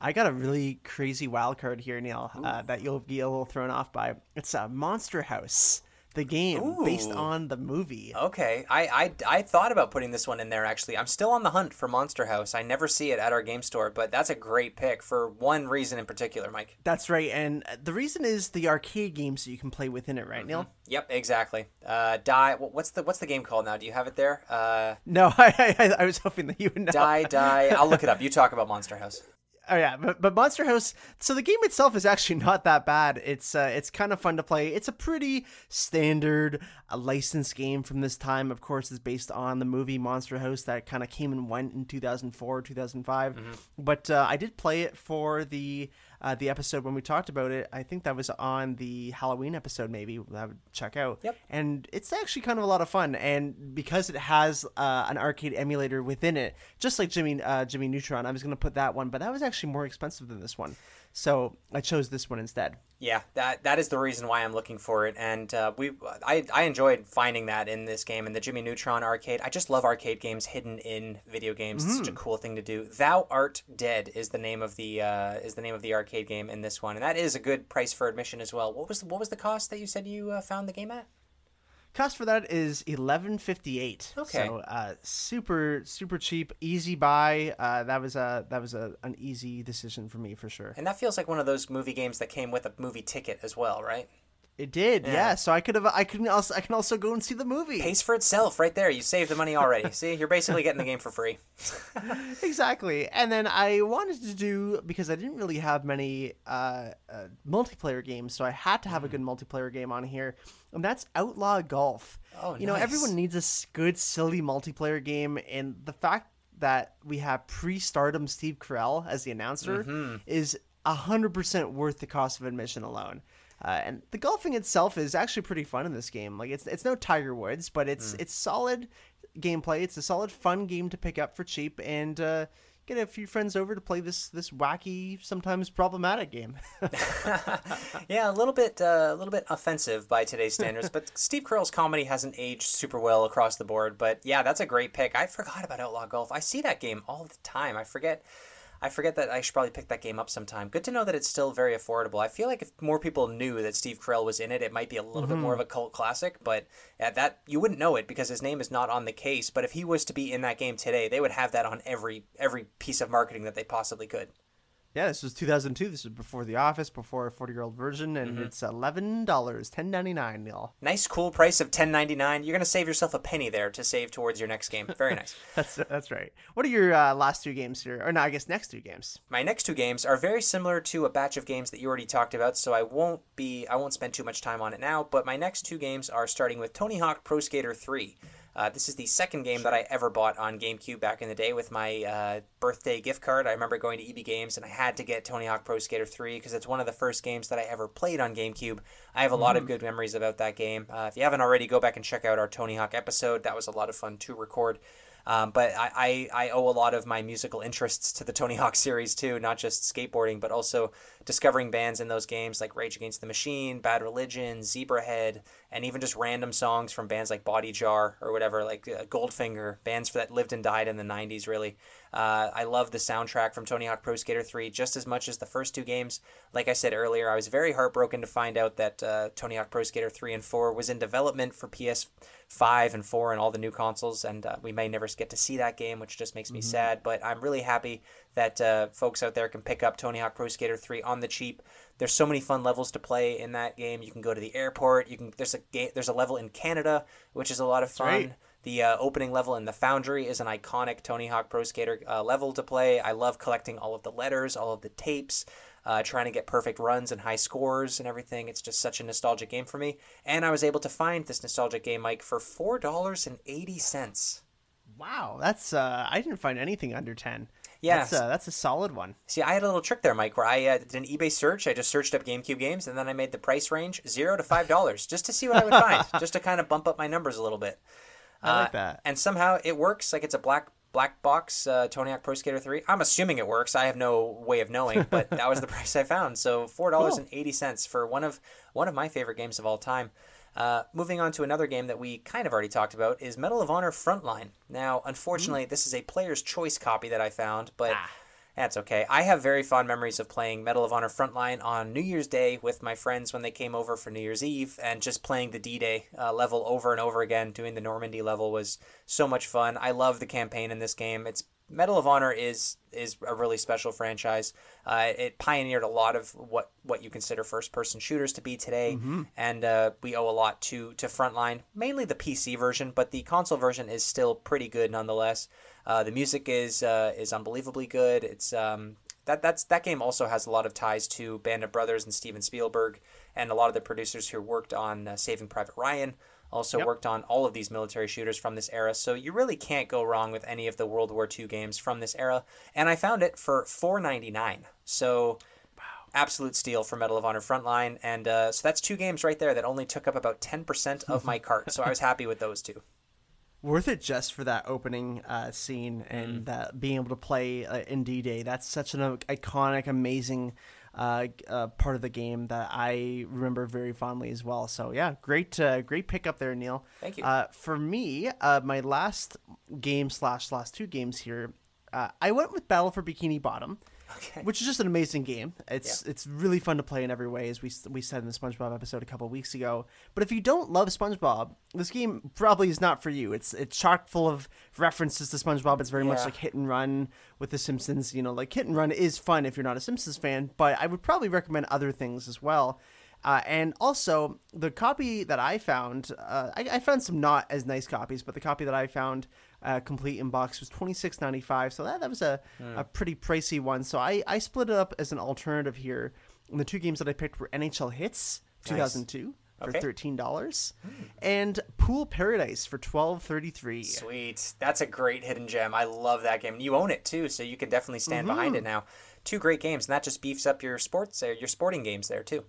Speaker 3: I got a really crazy wild card here, Neil, uh, that you'll be a little thrown off by. It's a Monster House, the game based on the movie.
Speaker 1: Okay, I, I I thought about putting this one in there actually. I'm still on the hunt for Monster House. I never see it at our game store, but that's a great pick for one reason in particular, Mike.
Speaker 3: That's right, and the reason is the arcade games that you can play within it, right, Neil?
Speaker 1: Yep, exactly. Uh, die. What's the what's the game called now? Do you have it there? Uh,
Speaker 3: No, I, I, I was hoping that you would know.
Speaker 1: die, die. I'll look it up. You talk about Monster House.
Speaker 3: Oh yeah, but, but Monster House. So the game itself is actually not that bad. It's uh, it's kind of fun to play. It's a pretty standard uh, licensed game from this time. Of course, it's based on the movie Monster House that kind of came and went in 2004, 2005. But uh, I did play it for the uh, the episode when we talked about it. I think that was on the Halloween episode. Maybe that I would check out.
Speaker 1: Yep.
Speaker 3: And it's actually kind of a lot of fun. And because it has uh, an arcade emulator within it, just like Jimmy uh, Jimmy Neutron, I was going to put that one, but that was actually more expensive than this one. So I chose this one instead.
Speaker 1: Yeah, that that is the reason why I'm looking for it, and uh, we I, I enjoyed finding that in this game in the Jimmy Neutron arcade. I just love arcade games hidden in video games. It's such a cool thing to do. Thou Art Dead is the name of the uh, is the name of the arcade game in this one, and that is a good price for admission as well. What was what was the cost that you said you uh, found the game at?
Speaker 3: Cost for that is eleven fifty eight.
Speaker 1: Okay.
Speaker 3: So uh, super super cheap, easy buy. Uh, that was a that was a an easy decision for me for sure.
Speaker 1: And that feels like one of those movie games that came with a movie ticket as well, right?
Speaker 3: It did, yeah. So I could have I can also I can also go and see the movie.
Speaker 1: Pays for itself right there. You saved the money already. See, you're basically getting the game for free.
Speaker 3: exactly. And then I wanted to do because I didn't really have many uh, uh, multiplayer games, so I had to have a good multiplayer game on here, and that's Outlaw Golf.
Speaker 1: Oh,
Speaker 3: you know, everyone needs a good, silly multiplayer game, and the fact that we have pre-stardom Steve Carell as the announcer
Speaker 1: Mm-hmm.
Speaker 3: is hundred percent worth the cost of admission alone. Uh, and the golfing itself is actually pretty fun in this game. Like it's it's no Tiger Woods, but
Speaker 1: Mm.
Speaker 3: it's it's solid gameplay. It's a solid, fun game to pick up for cheap and uh, get a few friends over to play this this wacky, sometimes problematic game.
Speaker 1: Yeah, a little bit, uh, a little bit offensive by today's standards, but Steve Carell's comedy hasn't aged super well across the board. But yeah, that's a great pick. I forgot about Outlaw Golf. I see that game all the time. I forget. I forget that I should probably pick that game up sometime. Good to know that it's still very affordable. I feel like if more people knew that Steve Carell was in it, it might be a little bit more of mm-hmm. a cult classic. But at that you wouldn't know it because his name is not on the case. But if he was to be in that game today, they would have that on every every piece of marketing that they possibly could.
Speaker 3: Yeah, this was 2002. This was before The Office, before a 40 year old Virgin, and
Speaker 1: Mm-hmm.
Speaker 3: it's eleven dollars, ten ninety nine. Neil.
Speaker 1: Nice, cool price of ten ninety nine. You're gonna save yourself a penny there to save towards your next game. Very nice.
Speaker 3: That's that's right. What are your uh, last two games here? Or no, I guess next two games.
Speaker 1: My next two games are very similar to a batch of games that you already talked about, so I won't be I won't spend too much time on it now. But my next two games are starting with Tony Hawk Pro Skater 3. Uh, this is the second game that I ever bought on GameCube back in the day with my uh, birthday gift card. I remember going to EB Games and I had to get Tony Hawk Pro Skater 3 because it's one of the first games that I ever played on GameCube. I have a lot of good memories about that game. Uh, if you haven't already, go back and check out our Tony Hawk episode. That was a lot of fun to record. Um, but I, I, I owe a lot of my musical interests to the Tony Hawk series too, not just skateboarding, but also discovering bands in those games like Rage Against the Machine, Bad Religion, Zebrahead, and even just random songs from bands like Body Jar or whatever, like uh, Goldfinger, bands that lived and died in the 90s, really. Uh, I love the soundtrack from Tony Hawk Pro Skater 3 just as much as the first two games. Like I said earlier, I was very heartbroken to find out that uh, Tony Hawk Pro Skater 3 and 4 was in development for PS5 and 4 and all the new consoles, and uh, we may never get to see that game, which just makes me sad. But I'm really happy that uh, folks out there can pick up Tony Hawk Pro Skater 3 on the cheap. There's so many fun levels to play in that game. You can go to the airport. You can there's a ga- there's a level in Canada, which is a lot of fun.
Speaker 3: right.
Speaker 1: The uh, opening level in the Foundry is an iconic Tony Hawk Pro Skater uh, level to play. I love collecting all of the letters, all of the tapes, uh, trying to get perfect runs and high scores and everything. It's just such a nostalgic game for me. And I was able to find this nostalgic game, Mike, for four dollars and eighty cents.
Speaker 3: Wow, that's uh, I didn't find anything under ten.
Speaker 1: Yeah.
Speaker 3: that's, uh, that's a solid one.
Speaker 1: See, I had a little trick there, Mike, where I uh, did an eBay search. I just searched up GameCube games, and then I made the price range zero to five dollars, just to see what I would find, just to kind of bump up my numbers a little bit.
Speaker 3: I like
Speaker 1: Uh,
Speaker 3: that.
Speaker 1: And somehow it works. Like it's a black black box uh, Tony Hawk Pro Skater 3. I'm assuming it works. I have no way of knowing, but that was the price I found. So four dollars and eighty cents for one of one of my favorite games of all time. Uh, moving on to another game that we kind of already talked about is Medal of Honor Frontline. Now, unfortunately, this is a player's choice copy that I found, but that's okay. I have very fond memories of playing Medal of Honor Frontline on New Year's Day with my friends when they came over for New Year's Eve, and just playing the D-Day uh, level over and over again. Doing the Normandy level was so much fun. I love the campaign in this game. It's Medal of Honor is is a really special franchise. Uh, it pioneered a lot of what what you consider first person shooters to be today, and uh, we owe a lot to to Frontline, mainly the PC version, but the console version is still pretty good nonetheless. Uh, the music is uh, is unbelievably good. It's um, that that's that game also has a lot of ties to Band of Brothers and Steven Spielberg, and a lot of the producers who worked on uh, Saving Private Ryan also
Speaker 3: Yep.
Speaker 1: worked on all of these military shooters from this era. So you really can't go wrong with any of the World War II games from this era. And I found it for four ninety nine. So absolute steal for Medal of Honor Frontline, and uh, so that's two games right there that only took up about ten percent of my cart. So I was happy with those two.
Speaker 3: Worth it just for that opening uh, scene and
Speaker 1: Mm.
Speaker 3: that being able to play uh, in D Day. That's such an iconic, amazing uh, uh, part of the game that I remember very fondly as well. So yeah, great, uh, great pickup there, Neil.
Speaker 1: Thank you.
Speaker 3: Uh, for me, uh, my last game slash last two games here, uh, I went with Battle for Bikini Bottom.
Speaker 1: Okay.
Speaker 3: Which is just an amazing game. It's it's really fun to play in every way, as we we said in the SpongeBob episode a couple weeks ago. But if you don't love SpongeBob, this game probably is not for you. It's it's chock full of references to SpongeBob. It's very much like Hit and Run with The Simpsons. You know, like Hit and Run is fun if you're not a Simpsons fan, but I would probably recommend other things as well. Uh, and also, the copy that I found, uh, I, I found some not as nice copies, but the copy that I found uh, complete in box was twenty six ninety five. So that, that was a, a pretty pricey one. So I, I split it up as an alternative here. And the two games that I picked were NHL Hitz two thousand two for
Speaker 1: Okay.
Speaker 3: thirteen dollars, and Pool Paradise for twelve thirty three.
Speaker 1: Sweet. That's a great hidden gem. I love that game. You own it too, so you can definitely stand behind it now. Two great games, and that just beefs up your sports, uh, your sporting games there too.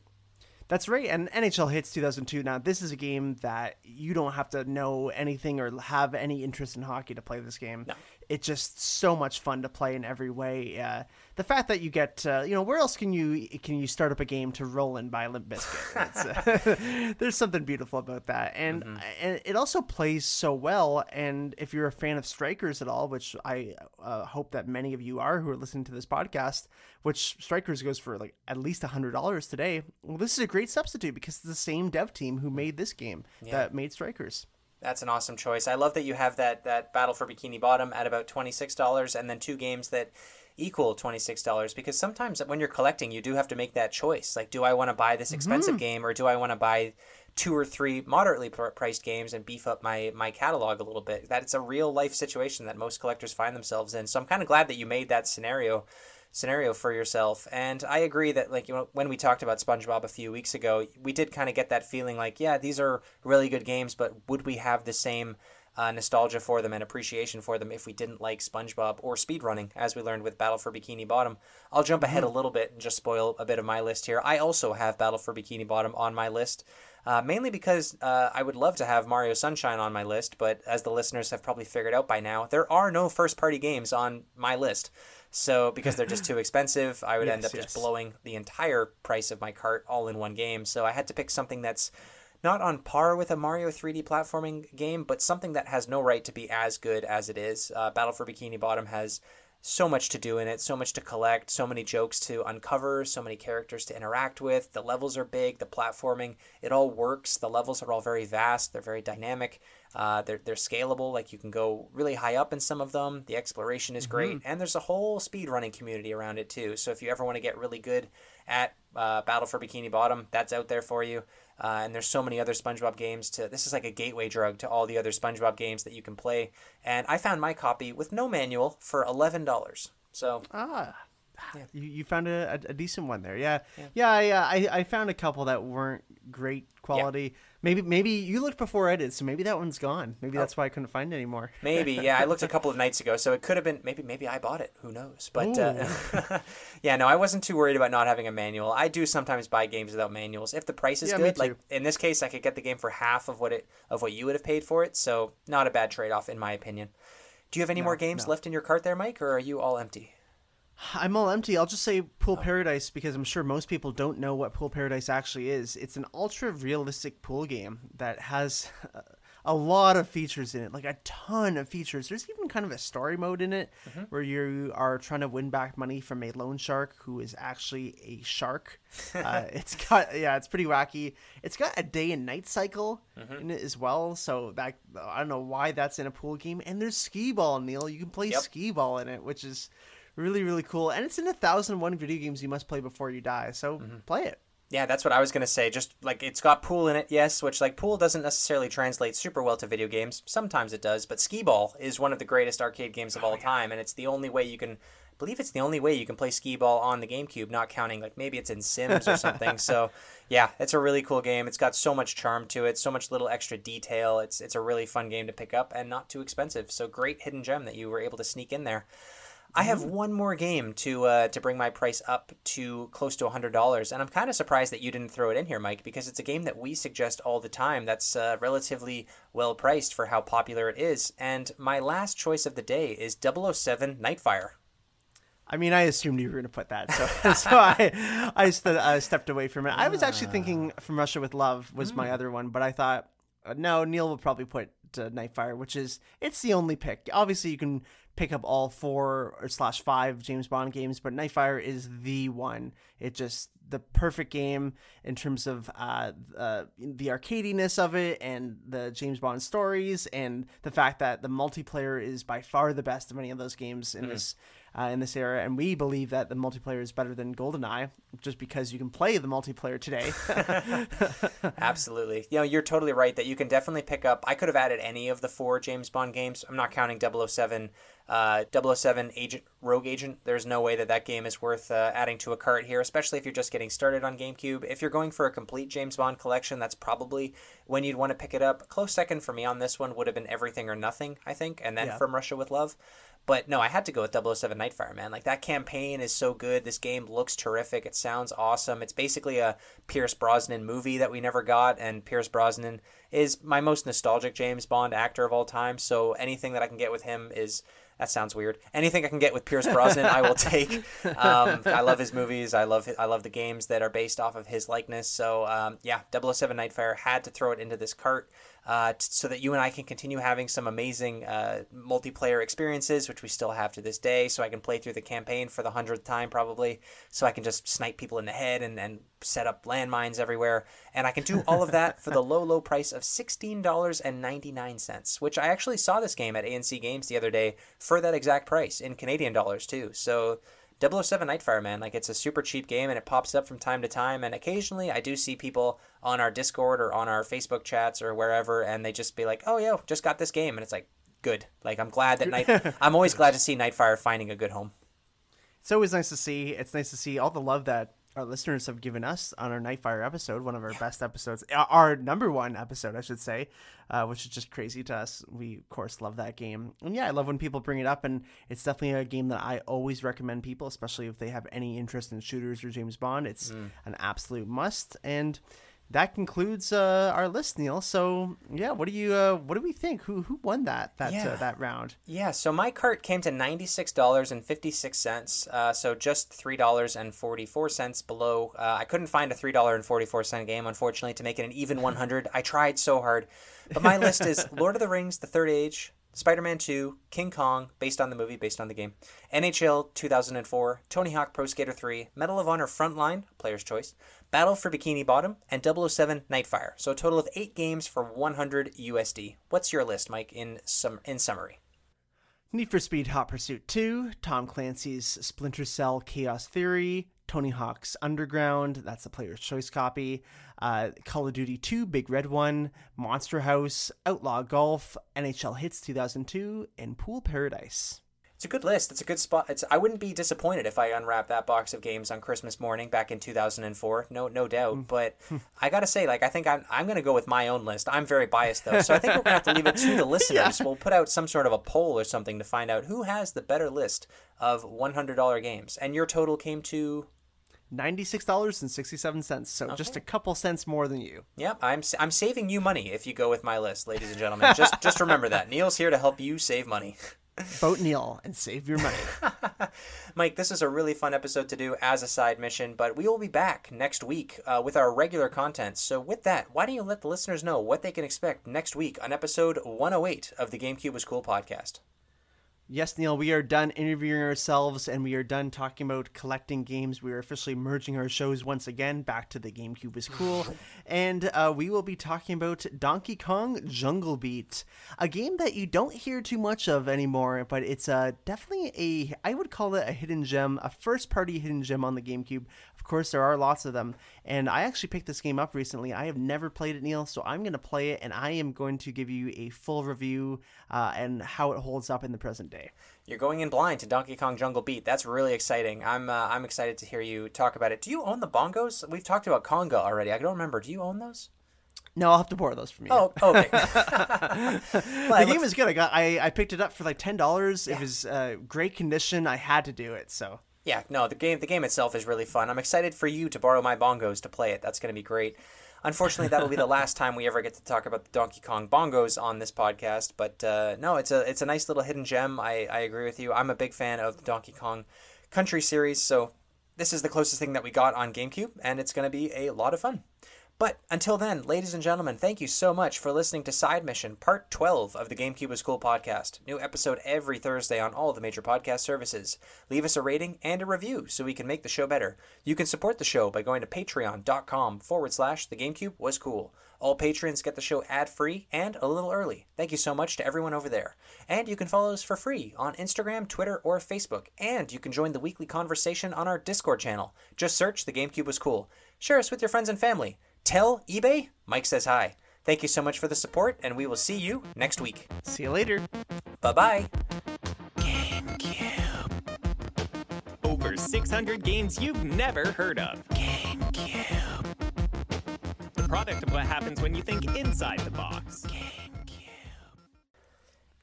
Speaker 3: That's right. And NHL Hitz 2002. Now, this is a game that you don't have to know anything or have any interest in hockey to play this game.
Speaker 1: No.
Speaker 3: It's just so much fun to play in every way. Uh, the fact that you get, uh, you know, where else can you can you start up a game to roll in by Limp Bizkit? Uh, there's something beautiful about that, and mm-hmm. and it also plays so well. And if you're a fan of Strikers at all, which I uh, hope that many of you are who are listening to this podcast, which Strikers goes for like at least a hundred dollars today. Well, this is a great substitute because it's the same dev team who made this game yeah. that made Strikers.
Speaker 1: That's an awesome choice. I love that you have that that Battle for Bikini Bottom at about twenty six dollars, and then two games that equal $26 because sometimes when you're collecting you do have to make that choice like do i want to buy this expensive mm-hmm. game or do i want to buy two or three moderately priced games and beef up my my catalog a little bit that's a real life situation that most collectors find themselves in so i'm kind of glad that you made that scenario scenario for yourself. And i agree that like you know when we talked about spongebob a few weeks ago we did kind of get that feeling like yeah these are really good games but would we have the same uh, nostalgia for them and appreciation for them if we didn't like SpongeBob or speedrunning, as we learned with Battle for Bikini Bottom. I'll jump ahead mm-hmm. a little bit and just spoil a bit of my list here. I also have Battle for Bikini Bottom on my list. Uh, mainly because uh, I would love to have Mario Sunshine on my list, but as the listeners have probably figured out by now, there are no first party games on my list. So, because they're just too expensive, I would yes, end up yes. just blowing the entire price of my cart all in one game. So, I had to pick something that's not on par with a Mario 3D platforming game, but something that has no right to be as good as it is. Uh, Battle for Bikini Bottom has so much to do in it, so much to collect, so many jokes to uncover, so many characters to interact with. The levels are big, the platforming, it all works. The levels are all very vast, they're very dynamic, uh, they're, they're scalable. Like you can go really high up in some of them. The exploration is great, mm-hmm. and there's a whole speed running community around it too. So if you ever want to get really good at uh, Battle for Bikini Bottom, that's out there for you. Uh, and there's so many other SpongeBob games to this is like a gateway drug to all the other SpongeBob games that you can play. And I found my copy with no manual for eleven dollars. So
Speaker 3: ah, yeah. you, you found a, a, decent one there. Yeah, yeah. yeah I, uh, I I found a couple that weren't great quality. Yeah. Maybe maybe you looked before I did, so maybe that one's gone. Maybe oh. that's why I couldn't find it anymore.
Speaker 1: maybe yeah, I looked a couple of nights ago, so it could have been maybe maybe I bought it. Who knows? But uh, yeah, no, I wasn't too worried about not having a manual. I do sometimes buy games without manuals if the price is yeah, good. Like in this case, I could get the game for half of what it of what you would have paid for it, so not a bad trade off in my opinion. Do you have any no, more games no. left in your cart there, Mike, or are you all empty?
Speaker 3: I'm all empty. I'll just say Pool Paradise because I'm sure most people don't know what Pool Paradise actually is. It's an ultra realistic pool game that has a lot of features in it, like a ton of features. There's even kind of a story mode in it mm-hmm. where you are trying to win back money from a loan shark who is actually a shark. uh, it's got yeah, it's pretty wacky. It's got a day and night cycle mm-hmm. in it as well. So that I don't know why that's in a pool game. And there's skee ball, Neil. You can play yep. skee ball in it, which is really really cool and it's in a thousand one video games you must play before you die so mm-hmm. play it
Speaker 1: yeah that's what i was going to say just like it's got pool in it yes which like pool doesn't necessarily translate super well to video games sometimes it does but skee ball is one of the greatest arcade games of oh, all yeah. time and it's the only way you can I believe it's the only way you can play skee ball on the GameCube, not counting like maybe it's in Sims or something. so, yeah, it's a really cool game. It's got so much charm to it, so much little extra detail. It's it's a really fun game to pick up and not too expensive. So great hidden gem that you were able to sneak in there. I have one more game to uh, to bring my price up to close to hundred dollars, and I'm kind of surprised that you didn't throw it in here, Mike, because it's a game that we suggest all the time. That's uh, relatively well priced for how popular it is. And my last choice of the day is 007 Nightfire.
Speaker 3: I mean, I assumed you were going to put that, so so I I st- uh, stepped away from it. I was actually thinking "From Russia with Love" was mm. my hmm. other one, but I thought uh, no, Neil will probably put uh, Nightfire, which is it's the only pick. Obviously, you can pick up all four or slash five James Bond games, but Nightfire is the one. It just the perfect game in terms of uh, uh, the arcadiness of it and the James Bond stories and the fact that the multiplayer is by far the best of any of those games in mm. this uh, in this era, and we believe that the multiplayer is better than GoldenEye, just because you can play the multiplayer today.
Speaker 1: Absolutely, you know you're totally right that you can definitely pick up. I could have added any of the four James Bond games. I'm not counting 007 uh, 007 Agent Rogue Agent. There's no way that that game is worth uh, adding to a cart here, especially if you're just getting started on GameCube. If you're going for a complete James Bond collection, that's probably when you'd want to pick it up. Close second for me on this one would have been Everything or Nothing, I think, and then yeah. From Russia with Love. But no, I had to go with 007 Nightfire, man. Like that campaign is so good. This game looks terrific. It sounds awesome. It's basically a Pierce Brosnan movie that we never got, and Pierce Brosnan is my most nostalgic James Bond actor of all time. So anything that I can get with him is that sounds weird. Anything I can get with Pierce Brosnan, I will take. Um, I love his movies. I love I love the games that are based off of his likeness. So um, yeah, 007 Nightfire had to throw it into this cart uh, t- so that you and I can continue having some amazing uh, multiplayer experiences, which we still have to this day. So I can play through the campaign for the hundredth time probably. So I can just snipe people in the head and, and set up landmines everywhere. And I can do all of that for the low, low price of $16.99, which I actually saw this game at A&C Games the other day for that exact price in Canadian dollars too. So 007 Nightfire, man, like it's a super cheap game and it pops up from time to time. And occasionally I do see people on our Discord or on our Facebook chats or wherever, and they just be like, oh, yeah, just got this game. And it's like, good. Like, I'm glad that Night, I'm always glad to see Nightfire finding a good home.
Speaker 3: It's always nice to see. It's nice to see all the love that our listeners have given us on our Nightfire episode, one of our best episodes, our number one episode, I should say, uh, which is just crazy to us. We, of course, love that game. And yeah, I love when people bring it up, and it's definitely a game that I always recommend people, especially if they have any interest in shooters or James Bond. It's mm. an absolute must. And that concludes uh, our list, Neil. So yeah, what do you uh, what do we think? Who who won that that uh, yeah. uh, that round?
Speaker 1: Yeah, so my cart came to ninety six dollars and fifty six cents. Uh, so just three dollars and forty four cents below. Uh, I couldn't find a three dollar and forty four cent game, unfortunately, to make it an even one hundred. I tried so hard, but my list is Lord of the Rings: The Third Age, Spider-Man 2, King Kong, based on the movie, based on the game, NHL 2004, Tony Hawk Pro Skater 3, Medal of Honor Frontline, player's choice, Battle for Bikini Bottom, and 007 Nightfire. So a total of eight games for 100 USD. What's your list, Mike, in, sum- in summary?
Speaker 3: Need for Speed Hot Pursuit 2, Tom Clancy's Splinter Cell Chaos Theory, Tony Hawk's Underground, that's the player's choice copy, uh, Call of Duty 2, Big Red One, Monster House, Outlaw Golf, NHL Hitz 2002, and Pool Paradise.
Speaker 1: It's a good list. It's a good spot. It's I wouldn't be disappointed if I unwrapped that box of games on Christmas morning back in 2004. No, no doubt. Mm. But I gotta say, like, I think I'm I'm gonna go with my own list. I'm very biased though, so I think we're gonna have to leave it to the listeners. Yeah. We'll put out some sort of a poll or something to find out who has the better list of $100 games. And your total came to
Speaker 3: $96.67 so okay. just a couple cents more than you.
Speaker 1: Yep i'm i'm saving you money if you go with my list ladies and gentlemen. Just just remember that. Neil's here to help you save money.
Speaker 3: Vote neil and save your money.
Speaker 1: Mike this is a really fun episode to do as a side mission but we will be back next week uh, with our regular content. So with that why don't you let the listeners know what they can expect next week on episode 108 of the gamecube was cool podcast
Speaker 3: Yes, Neil, we are done interviewing ourselves and we are done talking about collecting games. We are officially merging our shows once again back to the GameCube is cool. and uh, we will be talking about Donkey Kong Jungle Beat, a game that you don't hear too much of anymore, but it's uh, definitely a, I would call it a hidden gem, a first party hidden gem on the GameCube. Of course, there are lots of them. And I actually picked this game up recently. I have never played it, Neil, so I'm going to play it and I am going to give you a full review uh, and how it holds up in the present day.
Speaker 1: You're going in blind to Donkey Kong Jungle Beat. That's really exciting. I'm uh, I'm excited to hear you talk about it. Do you own the bongos? We've talked about Conga already. I don't remember. Do you own those?
Speaker 3: No, I'll have to borrow those from you.
Speaker 1: Oh, okay.
Speaker 3: the game is good. I got I, I picked it up for like ten dollars. Yeah. It was uh, great condition. I had to do it. So
Speaker 1: yeah, no, the game the game itself is really fun. I'm excited for you to borrow my bongos to play it. That's going to be great. Unfortunately, that'll be the last time we ever get to talk about the Donkey Kong bongos on this podcast. But uh, no, it's a it's a nice little hidden gem. I, I agree with you. I'm a big fan of the Donkey Kong Country series, so this is the closest thing that we got on GameCube, and it's going to be a lot of fun. But until then, ladies and gentlemen, thank you so much for listening to Side Mission, Part 12 of the GameCube is Cool podcast. New episode every Thursday on all the major podcast services. Leave us a rating and a review so we can make the show better. You can support the show by going to patreon.com forward slash the GameCube was cool. All patrons get the show ad free and a little early. Thank you so much to everyone over there. And you can follow us for free on Instagram, Twitter, or Facebook. And you can join the weekly conversation on our Discord channel. Just search The GameCube was cool. Share us with your friends and family. Tell eBay Mike says hi. Thank you so much for the support, and we will see you next week.
Speaker 3: See you later.
Speaker 1: Bye bye.
Speaker 2: GameCube. Over 600 games you've never heard of. GameCube. The product of what happens when you think inside the box. GameCube.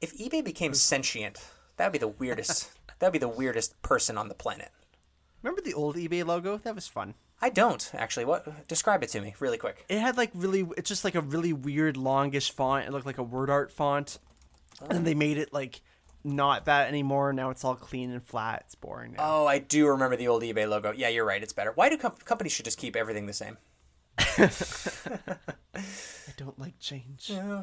Speaker 1: If eBay became sentient, That'd be the weirdest. that'd be the weirdest person on the planet.
Speaker 3: Remember the old eBay logo? That was fun.
Speaker 1: I don't actually. What? Describe it to me really quick.
Speaker 3: It had like really, it's just like a really weird longish font. It looked like a word art font, and they made it like not that anymore. Now it's all clean and flat. It's boring. Now.
Speaker 1: Oh, I do remember the old eBay logo. Yeah, you're right. It's better. Why do com- companies should just keep everything the same?
Speaker 3: I don't like change.
Speaker 1: Yeah,